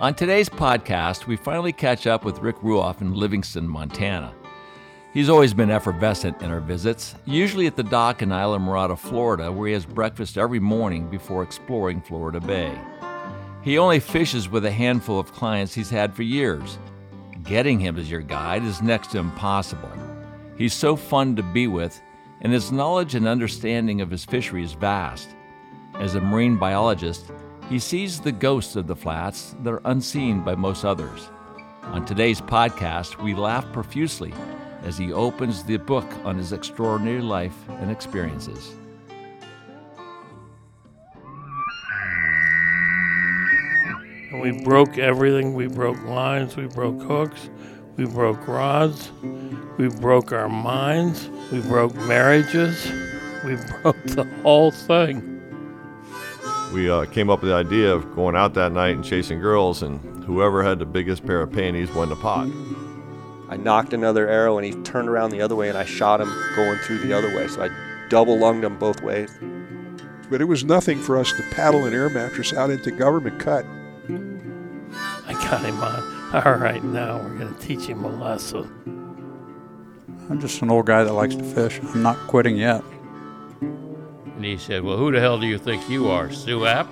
On today's podcast, we finally catch up with Rick Ruoff in Livingston, Montana. He's always been effervescent in our visits, usually at the dock in Islamorada, Florida, where he has breakfast every morning before exploring Florida Bay. He only fishes with a handful of clients he's had for years. Getting him as your guide is next to impossible. He's so fun to be with, and his knowledge and understanding of his fishery is vast. As a marine biologist, he sees the ghosts of the flats that are unseen by most others. On today's podcast, we laugh profusely as he opens the book on his extraordinary life and experiences. We broke everything. We broke lines, we broke hooks, we broke rods, we broke our minds, we broke marriages, we broke the whole thing. We uh, came up with the idea of going out that night and chasing girls, and whoever had the biggest pair of panties won the pot. I knocked another arrow and he turned around the other way and I shot him going through the other way. So I double lunged him both ways. But it was nothing for us to paddle an air mattress out into government cut. I got him on. All right, now we're going to teach him a lesson. I'm just an old guy that likes to fish. I'm not quitting yet. And he said, Well, who the hell do you think you are, Suap?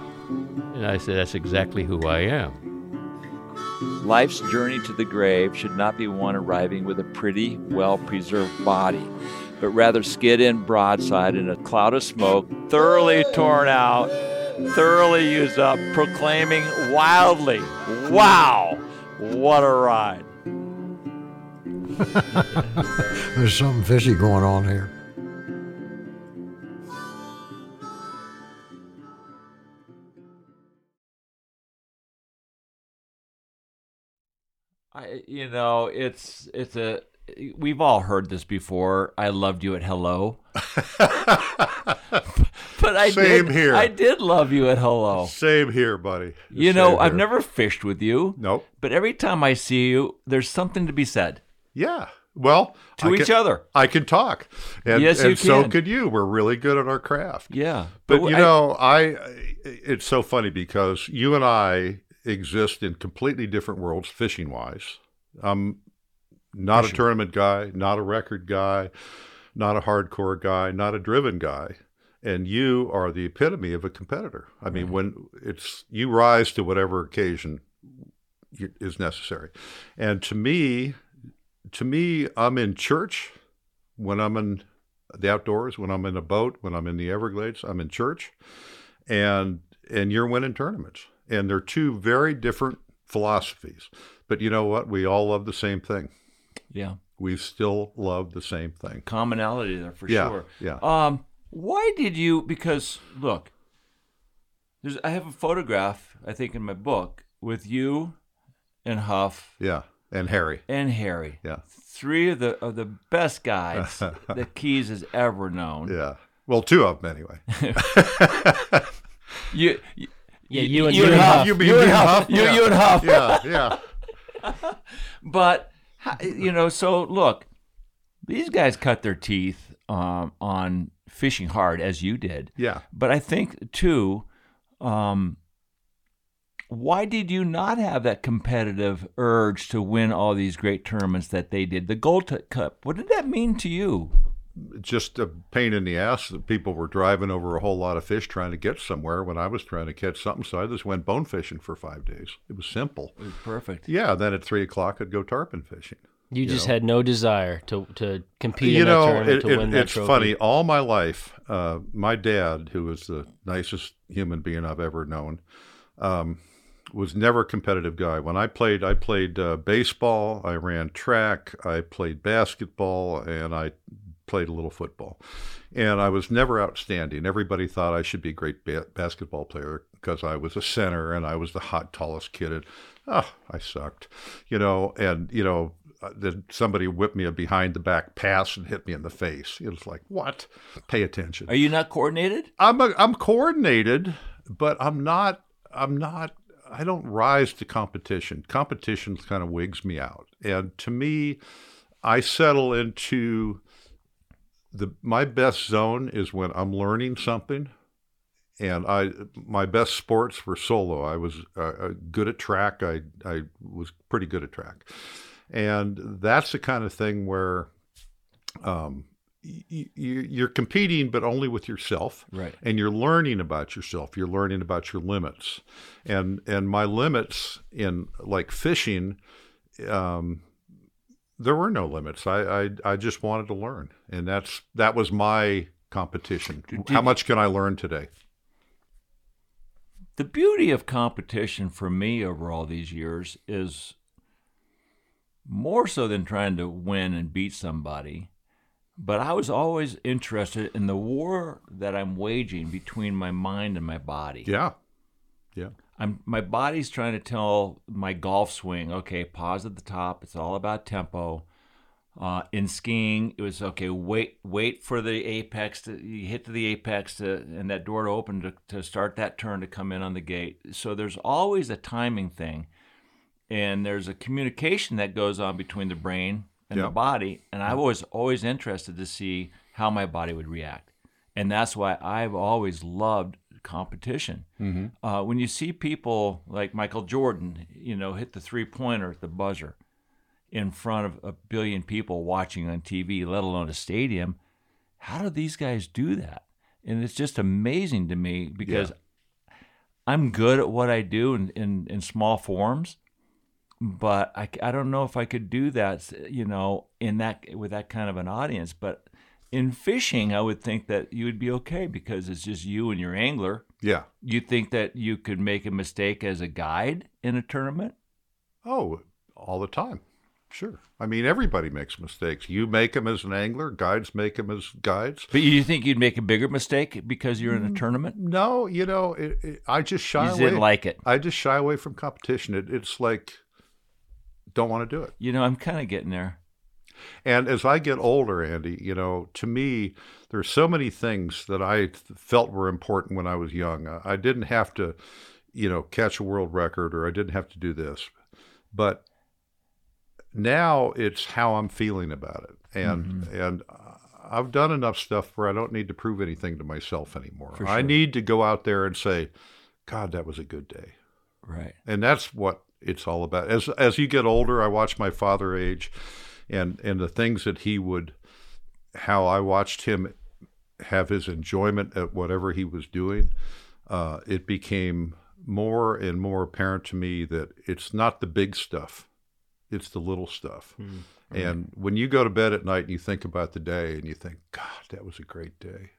And I said, That's exactly who I am. Life's journey to the grave should not be one arriving with a pretty, well preserved body, but rather skid in broadside in a cloud of smoke, thoroughly torn out, thoroughly used up, proclaiming wildly, Wow, what a ride! There's something fishy going on here. I, you know, it's it's a. We've all heard this before. I loved you at hello. but I Same did, here. I did love you at hello. Same here, buddy. You know, Same I've never fished with you. Nope. But every time I see you, there's something to be said Yeah. Well, to I each can, other. I can talk, and, Yes, you and so can. could you. We're really good at our craft. Yeah. But w- you I- know, I it's so funny because you and I exist in completely different worlds fishing wise. I'm not a tournament guy, not a record guy, not a hardcore guy, not a driven guy. And you are the epitome of a competitor. I mean, when it's you rise to whatever occasion is necessary. And to me, to me, I'm in church when I'm in the outdoors, when I'm in a boat, when I'm in the Everglades, I'm in church, and and you're winning tournaments. And they're two very different philosophies. But you know what? We all love the same thing. yeah, We still love the same thing. commonality there for Yeah, sure. yeah. Um, why did you? Because look, there's I have a photograph I think in my book with you and Huff Yeah. And Harry. and Harry. Yeah. Three of the of the best guys that Keys has ever known. Yeah. Well, two of them anyway. You, you Yeah, you and you you and and Huff. Huff. You, You and Huff. Huff? You, Yeah. you and Huff. Yeah, yeah. But you know, so look, these guys cut their teeth um, on fishing hard as you did. Yeah. But I think too, um, why did you not have that competitive urge to win all these great tournaments that they did? The Gold Cup. What did that mean to you? Just a pain in the ass that people were driving over a whole lot of fish trying to get somewhere when I was trying to catch something. So I just went bone fishing for five days. It was simple. It was perfect. Yeah, then at three o'clock I'd go tarpon fishing. You just had no desire to to compete you in that know, tournament it, to it- win that it's trophy. funny. All my life, uh, my dad, who was the nicest human being I've ever known, um, was never a competitive guy. When I played, I played uh, baseball, I ran track, I played basketball, and I played a little football. And I was never outstanding. Everybody thought I should be a great ba- basketball player because I was a center and I was the hot, tallest kid. And oh, I sucked, you know. And you know, uh, then somebody whipped me a behind the back pass and hit me in the face. It was like, what? Pay attention. Are you not coordinated? I'm a, I'm coordinated, but I'm not. I'm not. I don't rise to competition. Competition kind of wigs me out, and to me, I settle into the my best zone is when I'm learning something, and I my best sports were solo. I was uh, uh, good at track. I I was pretty good at track, and that's the kind of thing where um, you're competing, but only with yourself, Right. and you're learning about yourself. You're learning about your limits, and and my limits in like fishing. Um, there were no limits. I, I I just wanted to learn, and that's that was my competition. How much can I learn today? The beauty of competition for me over all these years is more so than trying to win and beat somebody. But I was always interested in the war that I'm waging between my mind and my body. Yeah, yeah, I'm my body's trying to tell my golf swing, okay, pause at the top. It's all about tempo. Uh, in skiing, it was okay. Wait, wait for the apex to you hit to the apex to, and that door to open to, to start that turn to come in on the gate. So there's always a timing thing, and there's a communication that goes on between the brain and Yeah. the body. And I was always interested to see how my body would react, and that's why I've always loved competition. Uh, when you see people like Michael Jordan, you know, hit the three pointer at the buzzer in front of a billion people watching on TV, let alone a stadium, how do these guys do that? And it's just amazing to me because I'm good at what I do in, in, in small forms, but I, I don't know if I could do that, you know, in that with that kind of an audience. But in fishing, I would think that you would be okay because it's just you and your angler yeah. you think that you could make a mistake as a guide in a tournament? Oh, all the time. Sure. I mean, everybody makes mistakes. You make them as an angler. Guides make them as guides. But you think you'd make a bigger mistake because you're in a mm, tournament? No, you know, it, it, I just shy You away. didn't like it. I just shy away from competition. It, it's like, don't want to do it. You know, I'm kind of getting there. And as I get older, Andy, you know, to me, there's so many things that I felt were important when I was young. I didn't have to, you know, catch a world record or I didn't have to do this. But now it's how I'm feeling about it. And mm-hmm. and I've done enough stuff where I don't need to prove anything to myself anymore. For I need to go out there and say, God, that was a good day Right. and that's what it's all about. As as you get older, I watch my father age, and and the things that he would, how I watched him have his enjoyment at whatever he was doing. Uh, it became more and more apparent to me that it's not the big stuff, it's the little stuff. And when you go to bed at night and you think about the day and you think, God, that was a great day.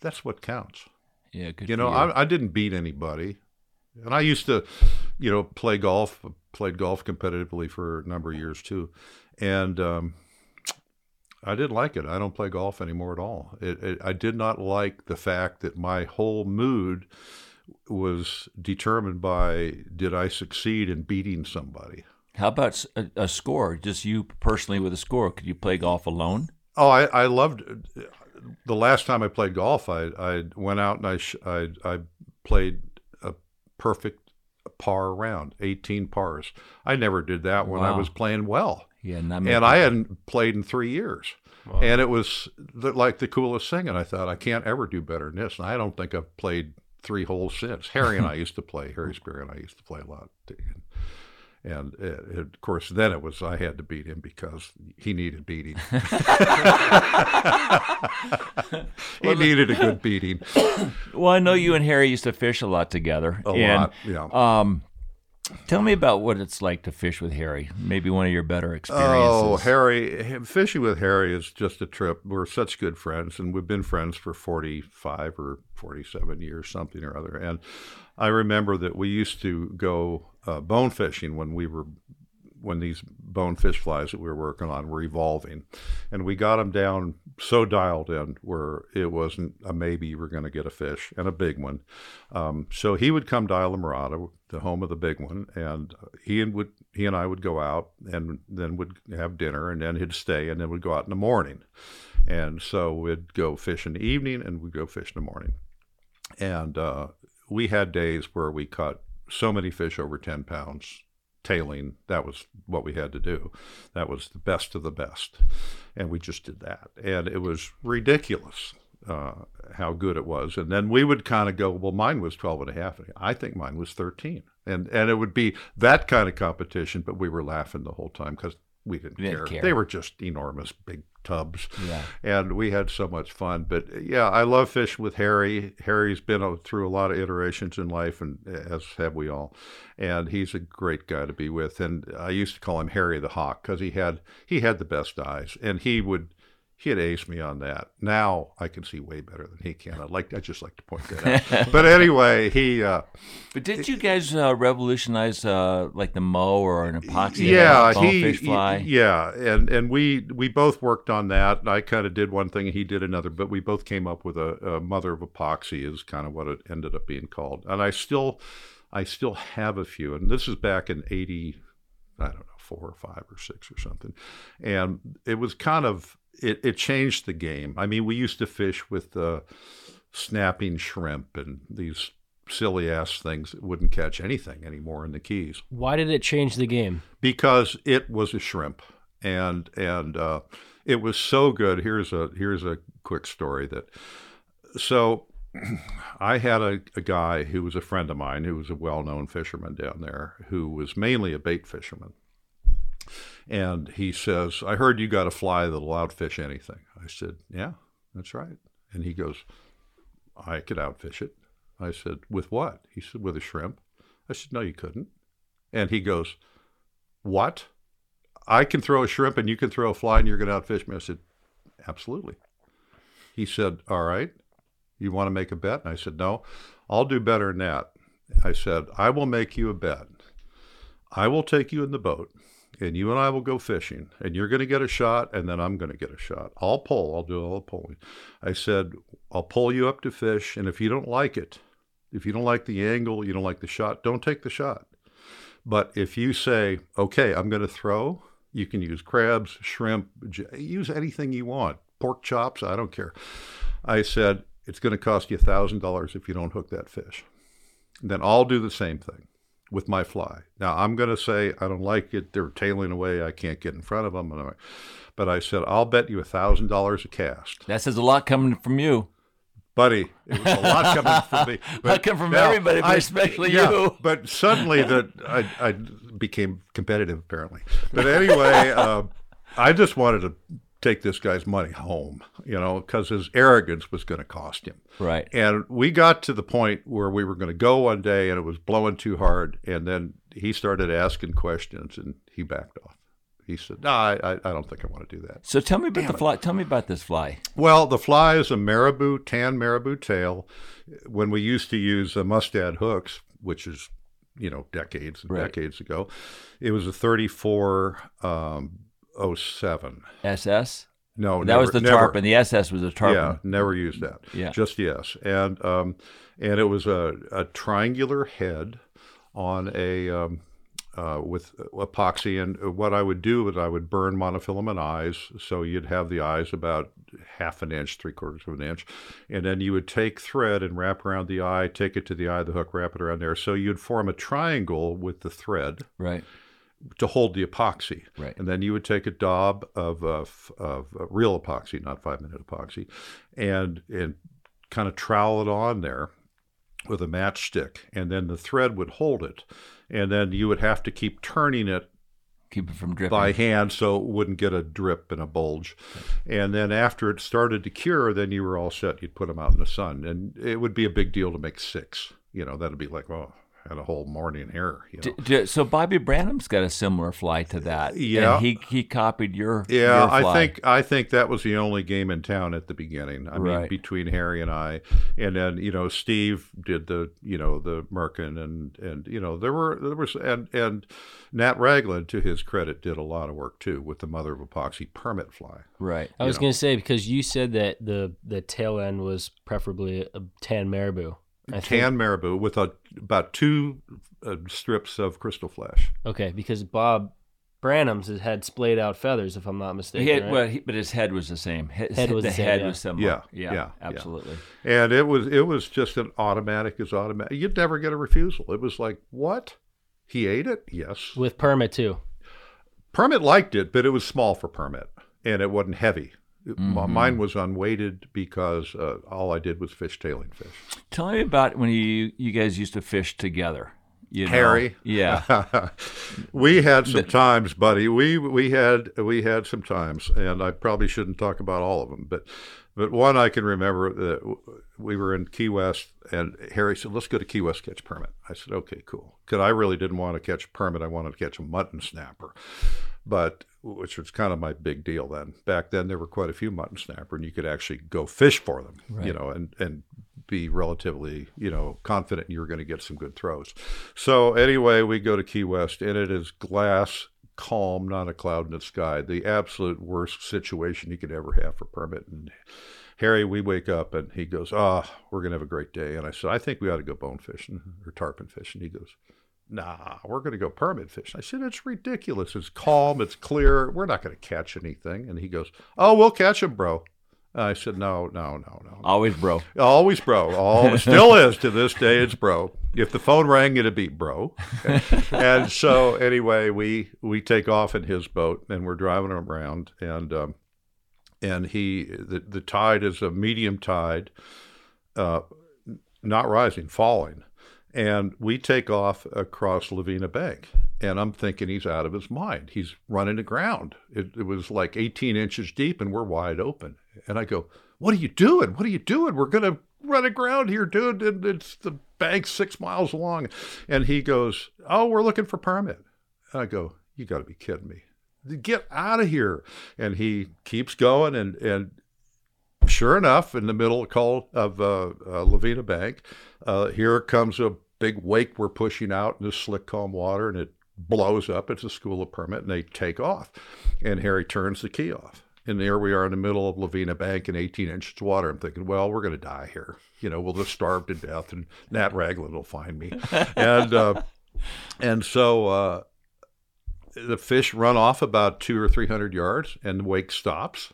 That's what counts. Yeah, good You know, I, I didn't beat anybody, and I used to, you know, play golf. Played golf competitively for a number of years too, and um, I didn't like it. I don't play golf anymore at all. It, it, I did not like the fact that my whole mood was determined by did I succeed in beating somebody. How about a score? Just you personally with a score? Could you play golf alone? Oh, I, I loved the last time I played golf. I, I went out and I, sh- I I played a perfect par round, eighteen pars. I never did that when I was playing well, Yeah, not and I hadn't played in three years. And it was the, like the coolest thing. And I thought I can't ever do better than this. And I don't think I've played three holes since. Harry and I used to play. Harry Spear and I used to play a lot. And, and it, it- of course, then it was I had to beat him because he needed beating. he needed a good beating. Well, I know you and Harry used to fish a lot together. A and, lot, yeah. Um, tell me about what it's like to fish with Harry. Maybe one of your better experiences. Oh, Harry, fishing with Harry is just a trip. We're such good friends, and we've been friends for 45 or 47 years, something or other. And I remember that we used to go uh, bone fishing when we were when these bonefish flies that we were working on were evolving, and we got them down so dialed in where it wasn't a maybe you were going to get a fish and a big one. Um, so he would come to Islamorada, the home of the big one, and he and would he and I would go out and then would have dinner, and then he'd stay, and then we'd go out in the morning. And so we'd go fish in the evening, and we'd go fish in the morning. And uh, we had days where we caught so many fish over 10 pounds tailing. That was what we had to do. That was the best of the best. And we just did that. And it was ridiculous uh, how good it was. And then we would kind of go, well, mine was 12 and a half. I think mine was 13. And, and it would be that kind of competition, but we were laughing the whole time because we didn't, Didn't care. care. They were just enormous big tubs. Yeah. And we had so much fun. But yeah, I love fishing with Harry. Harry's been through a lot of iterations in life, and as have we all. And he's a great guy to be with. And I used to call him Harry the Hawk because he had he had the best eyes, and he would he had aced me on that. Now I can see way better than he can. I like I just like to point that out. but anyway, he. Uh, But did you guys uh, revolutionize uh, like the Mo or an epoxy yeah, he, fly? yeah, and and we we both worked on that. I kind of did one thing, and he did another, but we both came up with a, a mother of epoxy is kind of what it ended up being called. And I still, I still have a few, and this is back in eighty, I don't know, four or five or six or something, and it was kind of it, it changed the game. I mean, we used to fish with uh, snapping shrimp and these silly ass things that wouldn't catch anything anymore in the Keys Why did it change the game? because it was a shrimp and and uh, it was so good here's a here's a quick story that so i had a, a guy who was a friend of mine who was a well-known fisherman down there who was mainly a bait fisherman and he says i heard you got a fly that'll outfish anything i said yeah that's right and he goes i could outfish it i said with what he said with a shrimp i said no you couldn't and he goes what? I can throw a shrimp and you can throw a fly and you're going to outfish me. I said, absolutely. He said, all right. You want to make a bet? And I said, no, I'll do better than that. I said, I will make you a bet. I will take you in the boat and you and I will go fishing and you're going to get a shot and then I'm going to get a shot. I'll pull. I'll do all the pulling. I said, I'll pull you up to fish. And if you don't like it, if you don't like the angle, you don't like the shot, don't take the shot. But if you say, okay, I'm going to throw, you can use crabs, shrimp, use anything you want, pork chops, I don't care. I said, it's going to cost you $1,000 if you don't hook that fish. Then I'll do the same thing with my fly. Now, I'm going to say, I don't like it. They're tailing away. I can't get in front of them. But I said, I'll bet you a $1,000 a cast. That says a lot coming from you. Buddy, it was a lot coming from me. Lot come from now, everybody, but especially yeah, you. But suddenly that I, I became competitive apparently. But anyway, uh, I just wanted to take this guy's money home, you know, because his arrogance was going to cost him. Right. And we got to the point where we were going to go one day, and it was blowing too hard, and then he started asking questions, and he backed off. He said, "No, I, I I don't think I want to do that." So tell me about the fly. Tell me about this fly. Well, the fly is a marabou, tan marabou tail. When we used to use uh, mustad hooks, which is, you know, decades and Right. decades ago, it was a 34 um, 07. SS. No, that never- was the never. tarpon. The SS was a tarpon. Yeah, never used that. Yeah. just yes, and um, and it was a, a triangular head on a um, uh, with epoxy. And what I would do is I would burn monofilament eyes, so you'd have the eyes about half an inch, three quarters of an inch, and then you would take thread and wrap around the eye, take it to the eye of the hook, wrap it around there. So you'd form a triangle with the thread Right. To hold the epoxy. Right. And then you would take a daub of, uh, f- of uh, real epoxy, not five minute epoxy, and and kind of trowel it on there with a matchstick, and then the thread would hold it, and then you would have to keep turning it Keep it from dripping. by hand so it wouldn't get a drip and a bulge. And then after it started to cure, then you were all set. You'd put them out in the sun, and it would be a big deal to make six. You know, that'd be like, oh, had a whole morning here. You know? D- d- so Bobby Branham's got a similar fly to that. Yeah. And he he copied your Yeah, your I think I think that was the only game in town at the beginning. I mean, between Harry and I, and then you know Steve did the you know the Merkin and and you know there were there was and and Nat Ragland to his credit did a lot of work too with the mother of epoxy permit fly. right. I was going to say because you said that the the tail end was preferably a tan marabou. I think- Tan marabou with a about two uh, strips of crystal flash. Okay, because Bob Branham's had splayed out feathers, if I'm not mistaken. He had, right? well, he, but his head was the same. His, Head was the the same, head yeah. was similar. Yeah, yeah, yeah, yeah. absolutely. And it was it was just an automatic as automatic. You'd never get a refusal. It was like what? He ate it? Yes. with permit too. Permit liked it, but it was small for Permit, and it wasn't heavy. M- Mhm. Mine was unweighted because uh, all I did was fish tailing fish. Tell me about when you you guys used to fish together. You know? Harry, Yeah. we had some times, buddy. We we had we had some times, and I probably shouldn't talk about all of them, but but one I can remember that we were in Key West, and Harry said, "Let's go to Key West catch permit." I said, "Okay, cool," because I really didn't want to catch a permit. I wanted to catch a mutton snapper, but which was kind of my big deal then. Back then, there were quite a few mutton snapper, and you could actually go fish for them, you know, and and be relatively, you know, confident you were going to get some good throws. So anyway, we go to Key West, and it is glass, calm, not a cloud in the sky. The absolute worst situation you could ever have for permit. And Harry, we wake up, and he goes, "Ah, we're going to have a great day." And I said, "I think we ought to go bone fishing or tarpon fishing." He goes. Nah, we're going to go permit fishing. I said, it's ridiculous. It's calm. It's clear. We're not going to catch anything. And he goes, oh, we'll catch them, bro. And I said, no, no, no, no. Always bro. Always bro. All still is to this day. It's bro. If the phone rang, it'd be bro. and so anyway, we we take off in his boat and we're driving him around and um, and he the the tide is a medium tide, uh, not rising, falling, and we take off across Lavina Bank. And I'm thinking he's out of his mind. He's running aground. It, it was like 18 inches deep, and we're wide open. And I go, "What are you doing? What are you doing? We're gonna run aground here, dude. And it's the bank six miles long." And he goes, "Oh, we're looking for permit." And I go, "You got to be kidding me! Get out of here!" And he keeps going, and and sure enough, in the middle of, call, of uh, uh, Lavina Bank, uh, here comes a big wake we're pushing out in this slick, calm water, and it blows up. It's a school of permit, and they take off. And Harry turns the key off. And there we are in the middle of Lavina Bank in 18 inches of water. I'm thinking, well, we're going to die here. You know, we'll just starve to death, and Nat Ragland will find me. and uh, and so uh, the fish run off about two or three hundred yards, and the wake stops,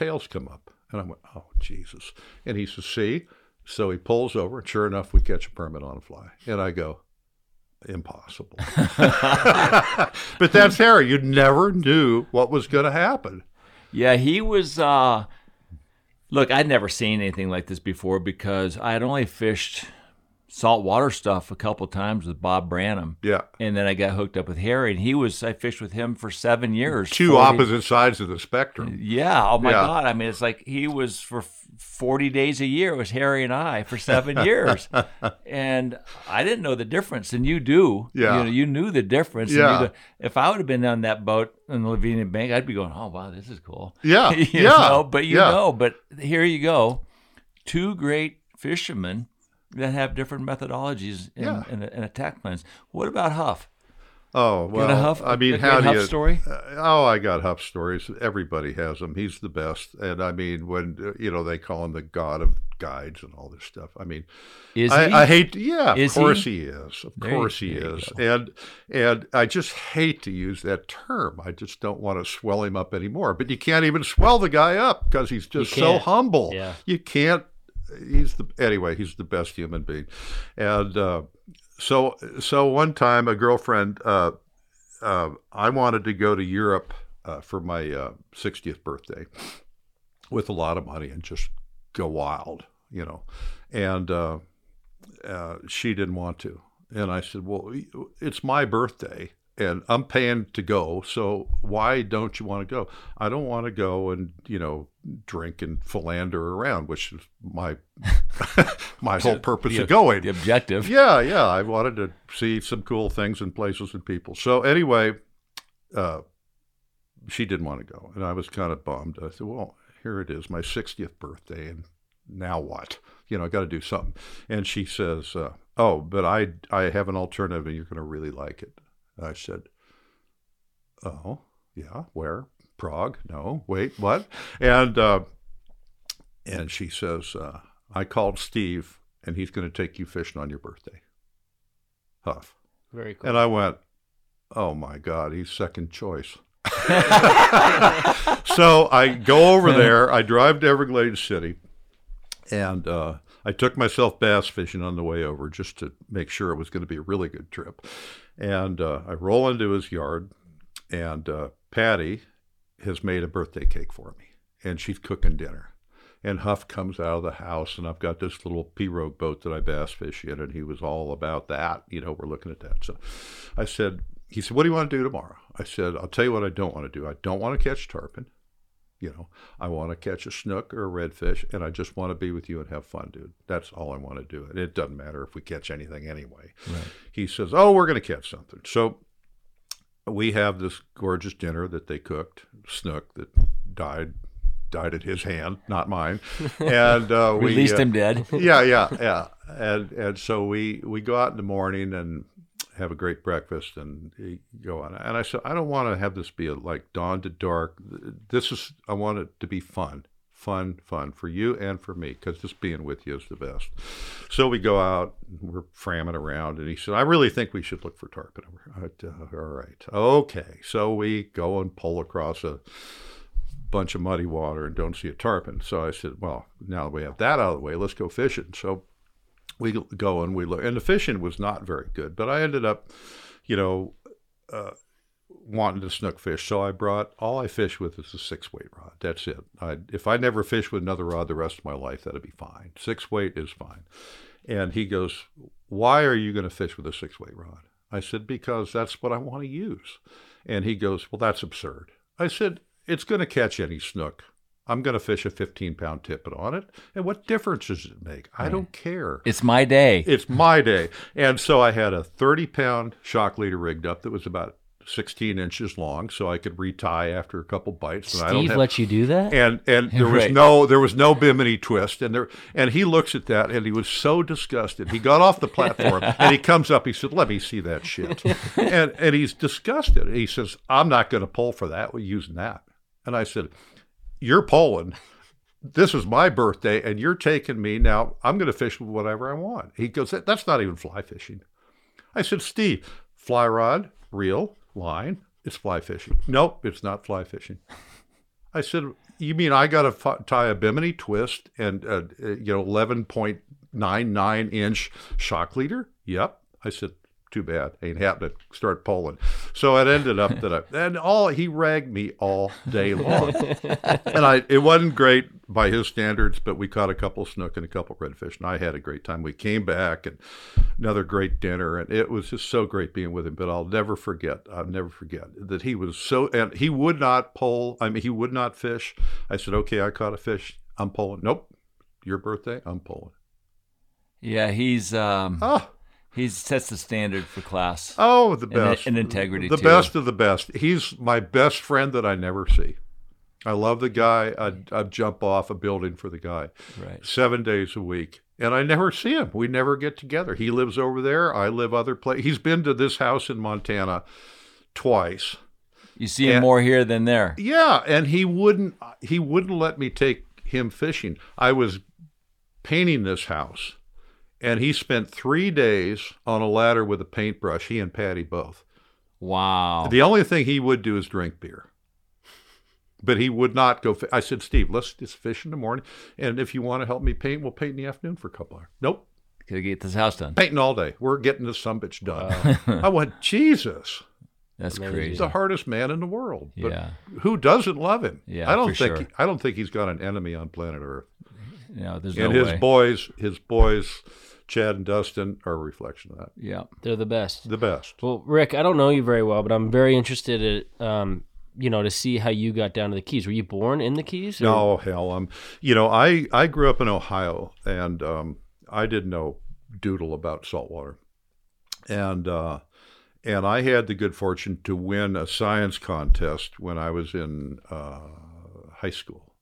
tails come up. And I went, oh, Jesus. And he says, see? So he pulls over, and sure enough, we catch a permit on a fly. And I go, impossible. but that's Harry. You never knew what was going to happen. Yeah, he was. uh Look, I'd never seen anything like this before because I had only fished saltwater stuff a couple times with Bob Branham. Yeah. And then I got hooked up with Harry, and he was. I fished with him for seven years. Two 40 opposite sides of the spectrum. Yeah. Oh my Yeah. God. I mean, it's like he was for forty days a year. It was Harry and I for seven years, and I didn't know the difference, and you do. Yeah. You know, you knew the difference. Yeah. go- if I would have been on that boat in the Lavina Bank, I'd be going, "Oh wow, this is cool." Yeah. you yeah. know, but you yeah. know, but here you go, two great fishermen that have different methodologies and, Yeah. in, in attack plans. What about Huff? Oh well, Huff- I mean, how do Huff you? story? Uh, oh, I got Huff stories. Everybody has them. He's the best, and I mean, when uh, you know they call him the god of guides and all this stuff. I mean, Is I, he? I hate. Yeah, Is of course he? he, is. Of There you- course he is. And and I just hate to use that term. I just don't want to swell him up anymore. But you can't even swell the guy up because he's just so humble. Yeah. You can't. He's the anyway. He's the best human being, and uh, so so one time a girlfriend. Uh, uh, I wanted to go to Europe uh, for my uh, 60th birthday with a lot of money and just go wild, you know. And uh, uh, she didn't want to. And I said, Well, it's my birthday and I'm paying to go. So why don't you want to go? I don't want to go and, you know, drink and philander around, which is my my whole purpose The- of going. The objective. Yeah, yeah. I wanted to see some cool things and places and people. So anyway, uh, she didn't want to go, and I was kind of bummed. I said, "Well, here it is, my 60th birthday, and now what? You know, I got to do something." And she says, uh, "Oh, but I I have an alternative, and you're going to really like it." I said, "Oh, yeah, where? Prague? No, wait, what?" And uh, and she says, uh, "I called Steve, and he's going to take you fishing on your birthday." Huff. Very cool. And I went, "Oh my God, he's second choice." so I go over there. I drive to Everglades City, and uh, I took myself bass fishing on the way over just to make sure it was going to be a really good trip. And uh, I roll into his yard, and uh, Patty has made a birthday cake for me, and she's cooking dinner. And Huff comes out of the house, and I've got this little pirogue boat that I bass fish in, and he was all about that. You know, we're looking at that. So I said, he said, What do you want to do tomorrow? I said, I'll tell you what I don't want to do. I don't want to catch tarpon. You know, I want to catch a snook or a redfish, and I just want to be with you and have fun, dude. That's all I want to do. And it doesn't matter if we catch anything anyway. Right. He says, Oh, we're going to catch something. So we have this gorgeous dinner that they cooked, snook that died died at his hand, not mine. And uh, we Released uh, him dead. yeah, yeah, yeah. And and so we we go out in the morning and have a great breakfast and go on. And I said, I don't want to have this be like dawn to dark. This is I want it to be fun, fun, fun for you and for me because just being with you is the best. So we go out, we're framming around, and he said, I really think we should look for tarpon. I, uh, all right, okay. So we go and pull across a bunch of muddy water and don't see a tarpon. So I said, well, now that we have that out of the way, let's go fishing. So we go and we look, and the fishing was not very good, but I ended up, you know, uh, wanting to snook fish. So I brought all I fish with is a six weight rod. That's it. I, if I never fish with another rod the rest of my life, that'd be fine. Six weight is fine. And he goes, Why are you going to fish with a six weight rod? I said, Because that's what I want to use. And he goes, Well, that's absurd. I said, It's going to catch any snook. I'm going to fish a 15 pound tippet on it. And what difference does it make? I don't care. It's my day. It's my day. And so I had a 30 pound shock leader rigged up that was about 16 inches long, so I could retie after a couple bites. And I don't Steve have, let you do that? and and there was Right. no there was no bimini twist and there and he looks at that and he was so disgusted he got off the platform and he comes up he said let me see that shit and and he's disgusted he says i'm not going to pull for that we're using that and i said you're pulling this is my birthday and you're taking me. Now i'm going to fish with whatever i want. He goes that's not even fly fishing. I said steve fly rod reel line it's fly fishing. Nope it's not fly fishing. I said, "You mean I got to f- tie a bimini twist and uh, you know eleven point nine nine inch shock leader?" Yep. I said, "Too bad, ain't happening." To start pulling. So it ended up that I and all he ragged me all day long, and I it wasn't great by his standards, but we caught a couple snook and a couple redfish, and I had a great time. We came back and another great dinner, and it was just so great being with him. But I'll never forget. I'll never forget that he was so, and he would not pull. I mean, he would not fish. I said, "Okay, I caught a fish. I'm pulling." Nope. Your birthday, I'm pulling. Yeah, he's um, Oh, he sets the standard for class. oh, the best, and integrity, the too. best of the best. He's my best friend that I never see. I love the guy. I'd, I'd jump off a building for the guy. Right. seven days a week. And I never see him. We never get together. He lives over there. I live other place. He's been to this house in Montana twice. You see him And- more here than there. Yeah, and he wouldn't he wouldn't let me take him fishing. I was painting this house, and he spent three days on a ladder with a paintbrush. He and Patty both. Wow. The only thing he would do is drink beer. But he would not go. Fi- I said, Steve, let's just fish in the morning, and if you want to help me paint, we'll paint in the afternoon for a couple hours. Nope, Gotta get this house done. painting all day. We're getting this some bitch done. I went, Jesus, That's Amazing. crazy. he's the hardest man in the world. But Yeah. who doesn't love him? Yeah, I don't for think sure. I don't think he's got an enemy on planet Earth. No, there's and no his way. boys, his boys, Chad and Dustin, are a reflection of that. yeah. They're the best. The best. Well, Rick, I don't know you very well, but I'm very interested in, um, you know, to see how you got down to the Keys. Were you born in the Keys? or- No, hell, um, you know, I I grew up in Ohio, and um, I didn't know doodle about saltwater, and uh, and I had the good fortune to win a science contest when I was in uh, high school,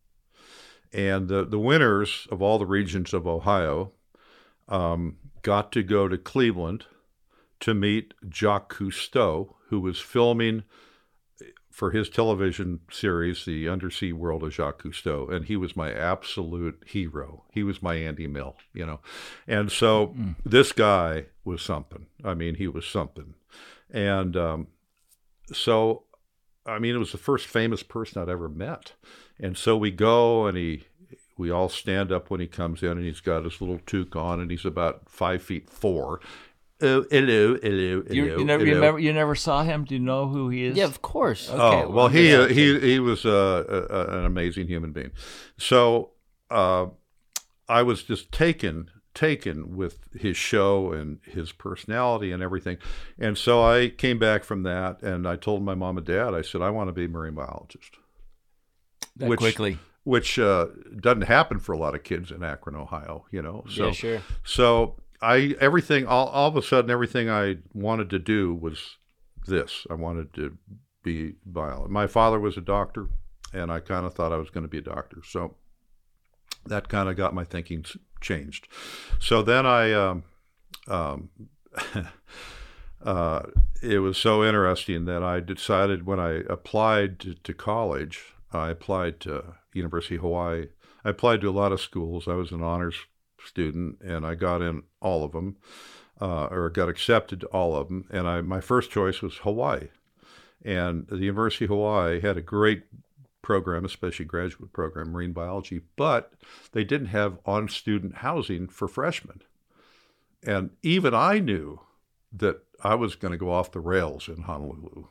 and the the winners of all the regions of Ohio um, got to go to Cleveland to meet Jacques Cousteau, who was filming for his television series, The Undersea World of Jacques Cousteau, and he was my absolute hero. He was my Andy Mill, you know. And so this guy was something. I mean, he was something. And um, so, I mean, it was the first famous person I'd ever met. And so we go, and he, we all stand up when he comes in, and he's got his little toque on, and he's about five feet four. Oh, hello, hello, You, hello, you never hello. remember? You never saw him? Do you know who he is? Yeah, of course. Okay, oh well, I'm he uh, he he was uh, uh, an amazing human being. So uh, I was just taken taken with his show and his personality and everything. And so I came back from that, and I told my mom and dad, I said, I want to be a marine biologist. that which- quickly. Which uh, doesn't happen for a lot of kids in Akron, Ohio. You know, so yeah, sure. so I everything all, all of a sudden everything I wanted to do was this. I wanted to be bio. My father was a doctor, and I kind of thought I was going to be a doctor. So that kind of got my thinking changed. So then I, um, um, uh, it was so interesting that I decided when I applied to, to college, I applied to University of Hawaii. I applied to a lot of schools. I was an honors student, and I got in all of them, uh, or got accepted to all of them. And I, my first choice was Hawaii, and the University of Hawaii had a great program, especially graduate program, marine biology, but they didn't have on-student housing for freshmen. And even I knew that I was going to go off the rails in Honolulu.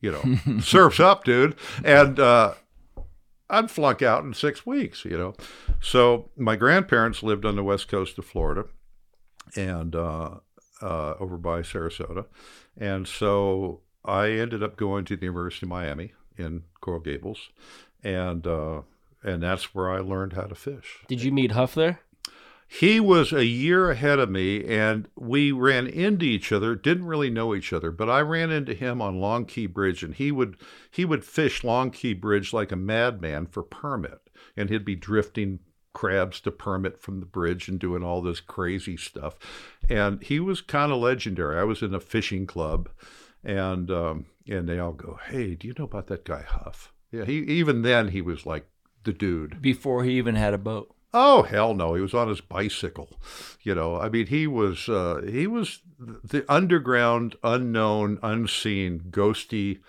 You know, surfs up, dude. And uh, I'd flunk out in six weeks, you know. So my grandparents lived on the west coast of Florida and uh, uh, over by Sarasota. And so I ended up going to the University of Miami in Coral Gables. And, uh, and that's where I learned how to fish. Did you meet Huff there? He was a year ahead of me, and we ran into each other. Didn't really know each other, but I ran into him on Long Key Bridge, and he would he would fish Long Key Bridge like a madman for permit, and he'd be drifting crabs to permit from the bridge and doing all this crazy stuff. And he was kind of legendary. I was in a fishing club, and um, and they all go, "Hey, do you know about that guy Huff?" Yeah, he even then he was like the dude. Before he even had a boat. Oh hell no! He was on his bicycle. You know, I mean, he was uh, he was the underground, unknown, unseen, ghosty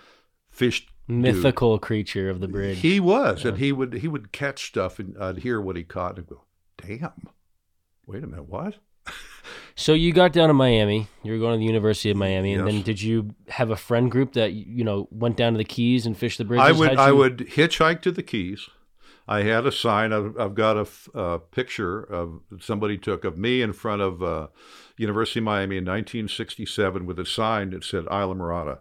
fish dude. Mythical creature of the bridge. He was, and he would he would catch stuff, and I'd hear what he caught, and go, "Damn, wait a minute, what?" So you got down to Miami. You were going to the University of Miami, and then did you have a friend group that you know went down to the Keys and fished the bridges? I would How'd I would hitchhike to the Keys. I had a sign. I've, I've got a, f- a picture of somebody took of me in front of uh, University of Miami in 1967 with a sign that said Islamorada,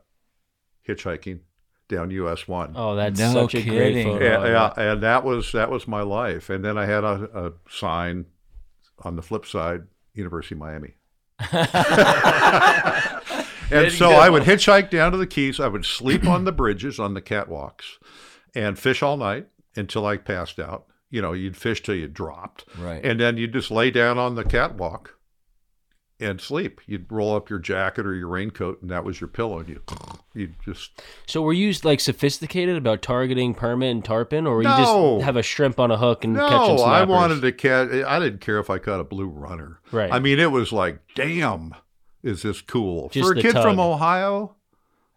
hitchhiking down US one. Oh, that's No such a great kidding. photo. yeah, yeah, and that was that was my life. And then I had a, a sign on the flip side, University of Miami. and so I would hitchhike down to the Keys. I would sleep on the bridges, on the catwalks, and fish all night until I passed out. You know, you'd fish till you dropped, Right. and then you'd just lay down on the catwalk and sleep. You'd roll up your jacket or your raincoat, and that was your pillow. And you, you just So were you like sophisticated about targeting permit and tarpon, or were you just have a shrimp on a hook and catching no. snappers? I wanted to catch. I didn't care if I caught a blue runner. Right. I mean, it was like, damn, is this cool Just for a kid from. Ohio?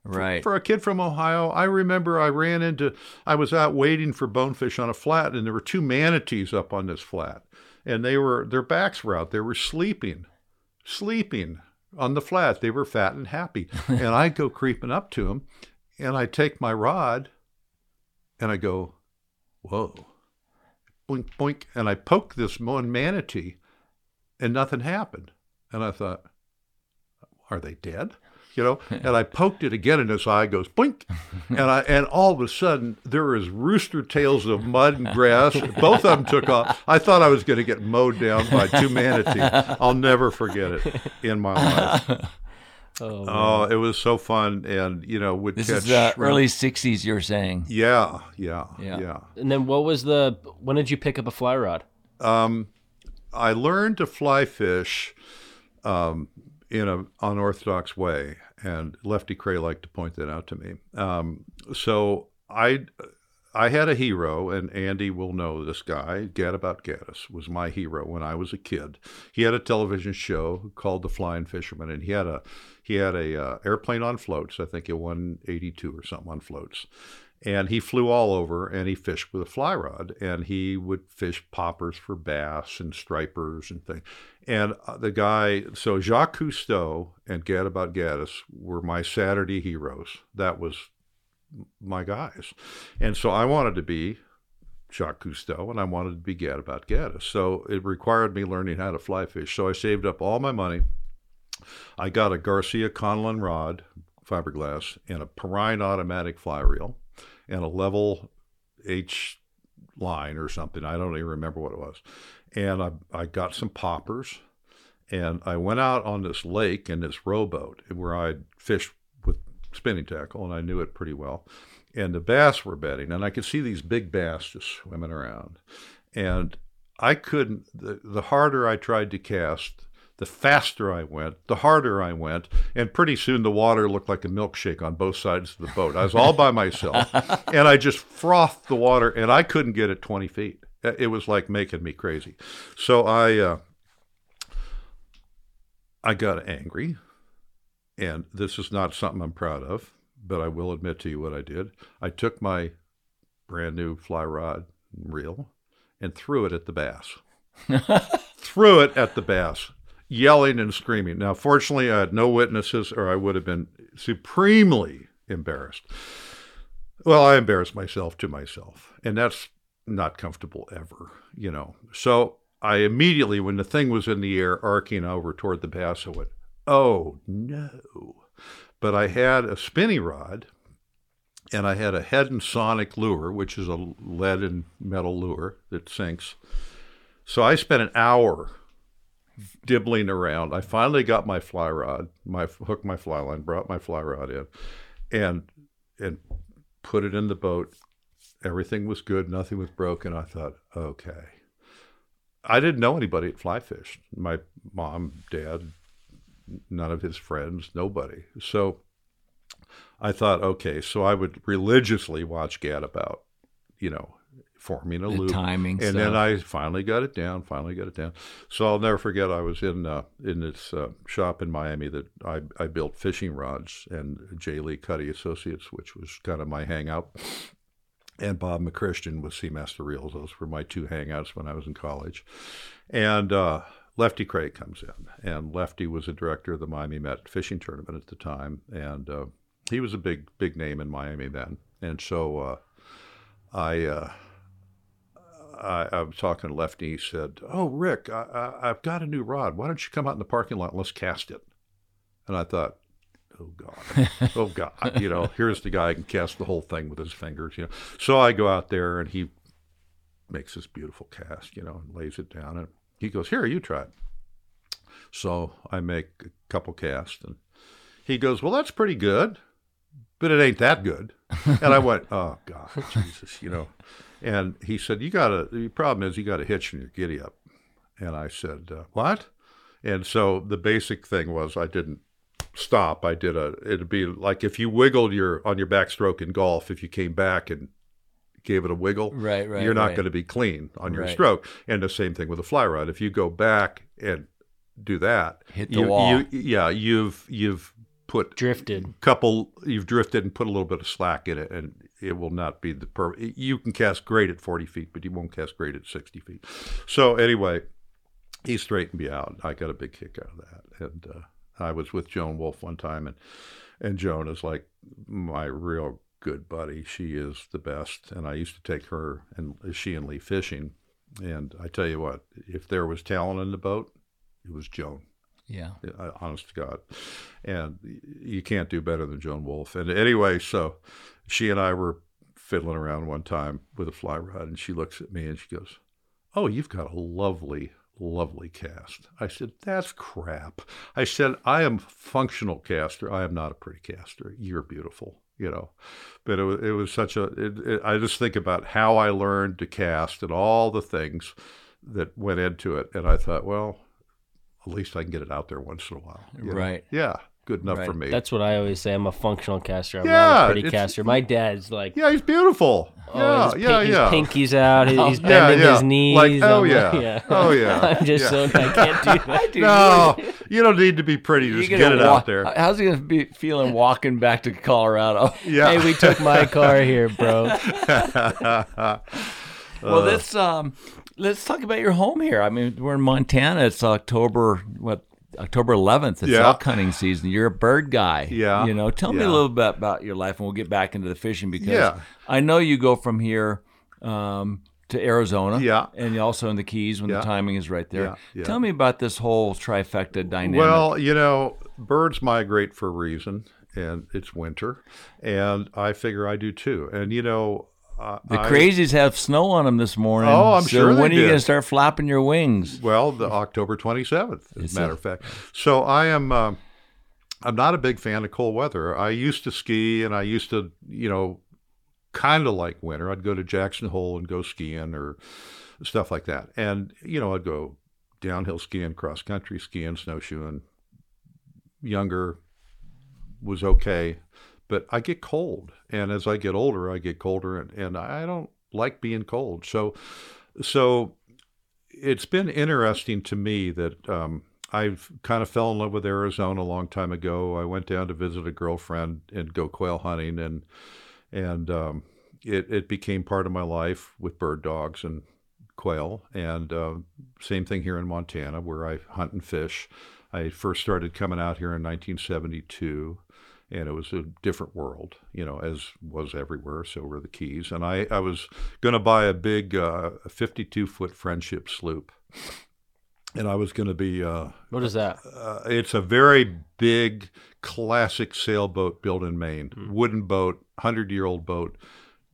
Right. For a kid from Ohio, I remember I ran into, I was out waiting for bonefish on a flat, and there were two manatees up on this flat, and they were, their backs were out. They were sleeping, sleeping on the flat. They were fat and happy. and I go creeping up to them, and I take my rod, and I go, whoa, boink, boink, and I poke this one manatee, and nothing happened. And I thought, are they dead? You know, and I poked it again, and his eye goes blink, and I and all of a sudden there is rooster tails of mud and grass. Both of them took off. I thought I was going to get mowed down by two manatees. I'll never forget it in my life. Oh. Oh, it was so fun, and you know, would This catch is the shrimp. early '60s. You're saying. Yeah, yeah, Yeah. yeah. and then what was the? When did you pick up a fly rod? Um, I learned to fly fish um, in a unorthodox way, and Lefty Kreh liked to point that out to me. Um, so I, I had a hero, and Andy will know this guy. Gadabout Gaddis was my hero when I was a kid. He had a television show called The Flying Fisherman, and he had a he had a uh, airplane on floats. I think it won eighty two or something on floats, And he flew all over and he fished with a fly rod and he would fish poppers for bass and stripers and things. And uh, the guy, so Jacques Cousteau and Gadabout Gaddis were my Saturday heroes. That was my guys. And so I wanted to be Jacques Cousteau and I wanted to be Gadabout Gaddis. So it required me learning how to fly fish. So I saved up all my money. I got a Garcia Conolon rod, fiberglass, and a Perrine automatic fly reel and a level H line or something. I don't even remember what it was. And I, I got some poppers and I went out on this lake in this rowboat where I'd fished with spinning tackle and I knew it pretty well. And the bass were bedding and I could see these big bass just swimming around. And I couldn't, the, the harder I tried to cast, the faster I went, the harder I went, and pretty soon the water looked like a milkshake on both sides of the boat. I was all by myself, and I just frothed the water, and I couldn't get it 20 feet. It was like making me crazy. So I, uh, I got angry, and this is not something I'm proud of, but I will admit to you what I did. I took my brand new fly rod reel and threw it at the bass. threw it at the bass yelling and screaming. Now, fortunately, I had no witnesses, or I would have been supremely embarrassed. Well, I embarrassed myself to myself, and that's not comfortable ever, you know. So I immediately, when the thing was in the air, arcing over toward the bass, I went, "Oh no!" But I had a spinny rod, and I had a Heddon Sonic lure, which is a lead and metal lure that sinks. So I spent an hour dibbling around. I finally got my fly rod, my hooked my fly line, brought my fly rod in, and and put it in the boat. Everything was good, nothing was broken. I thought, okay. I didn't know anybody at fly fish. My mom, dad, none of his friends, nobody. So I thought, okay, so I would religiously watch Gadabout, you know, forming a The loop. timing and stuff. then I finally got it down. Finally got it down. So I'll never forget. I was in uh, in this uh, shop in Miami that I, I built fishing rods and J. Lee Cuddy Associates, which was kind of my hangout. And Bob McChristian with Seamaster Reels. Those were my two hangouts when I was in college. And uh, Lefty Kreh comes in, and Lefty was a director of the Miami Met fishing tournament at the time, and uh, he was a big big name in Miami then. And so uh, I. I, I was talking to Lefty. He said, "Oh, Rick, I, I, I've got a new rod. Why don't you come out in the parking lot and let's cast it?" And I thought, "Oh God, oh God, you know, here's the guy who can cast the whole thing with his fingers." You know, so I go out there and he makes this beautiful cast, you know, and lays it down, and he goes, "Here, you try it." So I make a couple casts, and he goes, "Well, that's pretty good." But it ain't that good. And I went, oh, God, Jesus, you know. And he said, You got to, the problem is you got a hitch in your giddy up. And I said, uh, What? And so the basic thing was I didn't stop. I did a, it'd be like if you wiggled your, on your backstroke in golf, if you came back and gave it a wiggle, Right, right, you're not right. going to be clean on your Right. stroke. And the same thing with a fly rod. If you go back and do that, Hit the you, wall. You, yeah, you've, you've put Drifted. couple you've drifted and put a little bit of slack in it and it will not be the per you can cast great at 40 feet but you won't cast great at 60 feet so anyway he straightened me out i got a big kick out of that and uh, i was with Joan Wulff one time and and joan is like my real good buddy she is the best and i used to take her and she and lee fishing and i tell you what if there was talent in the boat it was joan Yeah. uh, honest to God. And you can't do better than Joan Wulff. And anyway, so she and I were fiddling around one time with a fly rod, and she looks at me and she goes, Oh, you've got a lovely, lovely cast. I said, That's crap. I said, I am functional caster. I am not a pretty caster. You're beautiful. You know, but it was, it was such a. It, it, I just think about how I learned to cast and all the things that went into it, and I thought, well, at least I can get it out there once in a while. you know? Right. Yeah. Good enough for me. That's what I always say. I'm a functional caster. I'm Yeah, not a pretty caster. My dad's like, yeah, he's beautiful. oh, yeah, his, yeah, pin- yeah. his pinky's out. He's, he's Yeah, bending yeah. his knees. Like, oh, I'm yeah. Oh, yeah. I'm just Yeah. so I can't do that. no, you don't need to be pretty. Just get it wa- out there. How's he gonna be feeling walking back to Colorado? Yeah. Hey, we took my car here, bro. Uh, Well, let's um, let's talk about your home here. I mean, we're in Montana. It's October what? October 11th. It's Yeah. elk hunting season. You're a bird guy. Yeah. You know, tell me a little bit about your life, and we'll get back into the fishing because Yeah. I know you go from here um, to Arizona. Yeah. And also in the Keys when Yeah. the timing is right there. Yeah, yeah. Tell me about this whole trifecta dynamic. Well, you know, birds migrate for a reason, and it's winter, and I figure I do too. And you know, uh, the I- crazies have snow on them this morning. Oh, I'm so sure When are you going to start flapping your wings? Well, the October 27th, as a matter of fact. So I am. Uh, I'm not a big fan of cold weather. I used to ski, and I used to, you know, kind of like winter. I'd go to Jackson Hole and go skiing or stuff like that. And you know, I'd go downhill skiing, cross country skiing, snowshoeing. Younger was okay, but I get cold, and as I get older, I get colder, and, and I don't like being cold. So, so it's been interesting to me that um, I've kind of fell in love with Arizona a long time ago. I went down to visit a girlfriend and go quail hunting, and and um, it it became part of my life with bird dogs and quail. And uh, same thing here in Montana, where I hunt and fish. I first started coming out here in 1972 and it was a different world, you know, as was everywhere. So were the Keys, and I, I was going to buy a big uh, 52 foot friendship sloop, and I was going to be. Uh, What is that? uh, it's a very big, classic sailboat built in Maine, wooden boat, hundred year old boat,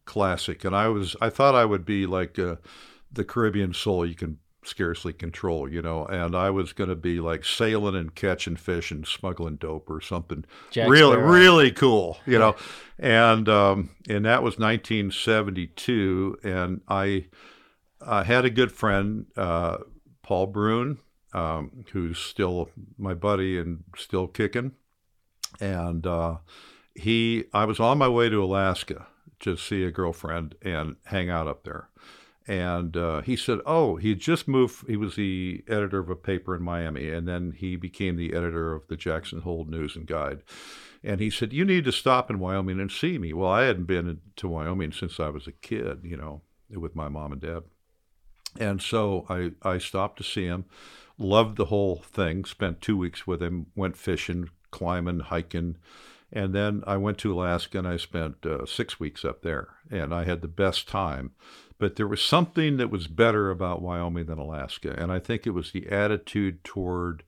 classic. And I was, I thought I would be like uh, the Caribbean soul you can scarcely control, you know. And I was going to be like sailing and catching fish and smuggling dope or something Jack really, Sparrow. really cool, you know. And um, and that was 1972, and I I had a good friend, uh, Paul Bruun, um, who's still my buddy and still kicking. And uh, he, I was on my way to Alaska to see a girlfriend and hang out up there. And uh, he said, "Oh, he just moved. He was the editor of a paper in Miami, and then he became the editor of the Jackson Hole News and Guide." And he said, "You need to stop in Wyoming and see me." Well, I hadn't been to Wyoming since I was a kid, you know, with my mom and dad. And so I, I stopped to see him, loved the whole thing, spent two weeks with him, went fishing, climbing, hiking. And then I went to Alaska and I spent uh, six weeks up there. And I had the best time. But there was something that was better about Wyoming than Alaska. And I think it was the attitude toward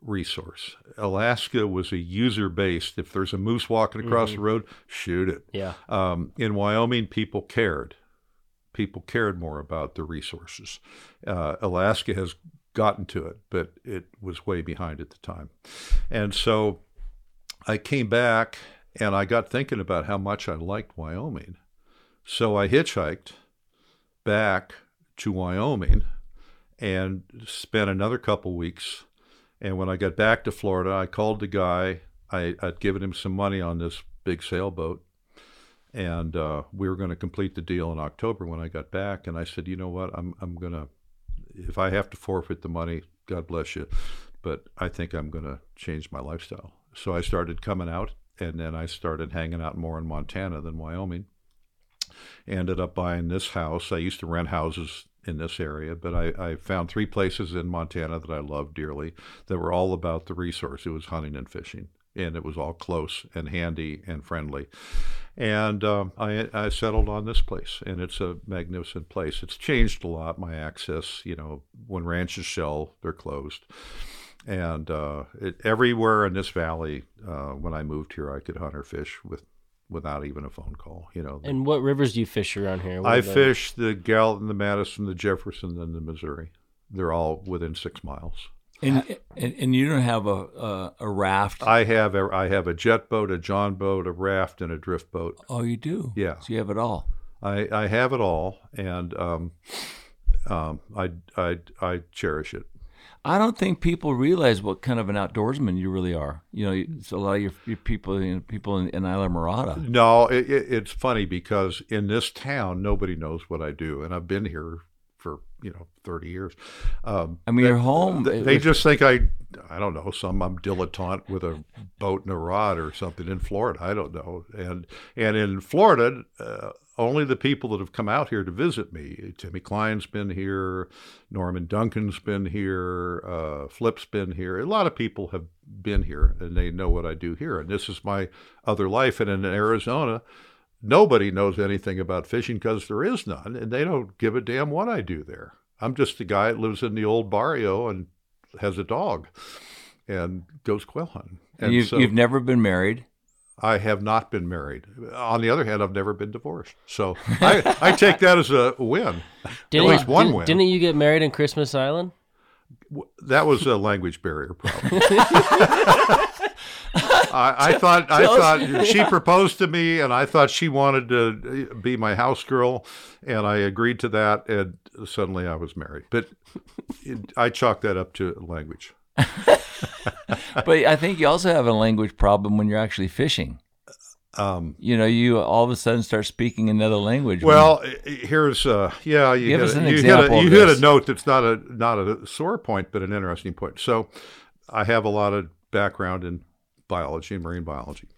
resource. Alaska was a user based. If there's a moose walking across the road, shoot it. Yeah. Um, in Wyoming, people cared. People cared more about the resources. Uh, Alaska has gotten to it, but it was way behind at the time. And so I came back and I got thinking about how much I liked Wyoming. So I hitchhiked back to Wyoming and spent another couple weeks. And when I got back to Florida, I called the guy. I, I'd given him some money on this big sailboat and uh, we were going to complete the deal in October when I got back. And I said, you know what, I'm I'm gonna if I have to forfeit the money, God bless you, but I think I'm going to change my lifestyle. So I started coming out, and then I started hanging out more in Montana than Wyoming. Ended up buying this house. I used to rent houses in this area, but I, I found three places in Montana that I loved dearly that were all about the resource. It was hunting and fishing, and it was all close and handy and friendly. And um, I, I settled on this place, and it's a magnificent place. It's changed a lot. My access, you know, when ranches shell, they're closed. And uh, it, everywhere in this valley, uh, when I moved here, I could hunt or fish with without even a phone call. You know, And what rivers do you fish around here? What I the- fish the Gallatin, the Madison, the Jefferson, and the Missouri. They're all within six miles. And, and and you don't have a a, a raft. I have a, I have a jet boat, a john boat, a raft, and a drift boat. oh, you do. Yeah. So you have it all. I, I have it all, and um, um, I, I, I cherish it. I don't think people realize what kind of an outdoorsman you really are. You know, it's a lot of your, your people, you know, people in, in Islamorada. No, it, it, it's funny because in this town, nobody knows what I do, and I've been here for you know thirty years. Um, I mean, they, you're home. They, they just think I, I don't know, some I'm dilettante with a boat and a rod or something in Florida. I don't know, and and in Florida. Uh, only the people that have come out here to visit me. Timmy Klein's been here, Norman Duncan's been here, uh, Flip's been here. A lot of people have been here and they know what I do here. And this is my other life. And in Arizona, nobody knows anything about fishing because there is none, and they don't give a damn what I do there. I'm just a guy that lives in the old barrio and has a dog and goes quail hunting. And you've, so, you've never been married? I have not been married. On the other hand, I've never been divorced. So I, I take that as a win. Didn't At least one didn't, win. Didn't you get married in Christmas Island? That was a language barrier problem. I, I thought I thought she proposed to me, and I thought she wanted to uh, be my house girl, and I agreed to that, and suddenly I was married. But I chalk that up to language. but I think you also have a language problem when you're actually fishing. Um, you know, you all of a sudden start speaking another language. Well, here's uh, yeah, you Give hit, a, an you, hit a, you hit a note that's not a not a sore point, but an interesting point. So, I have a lot of background in biology and marine biology,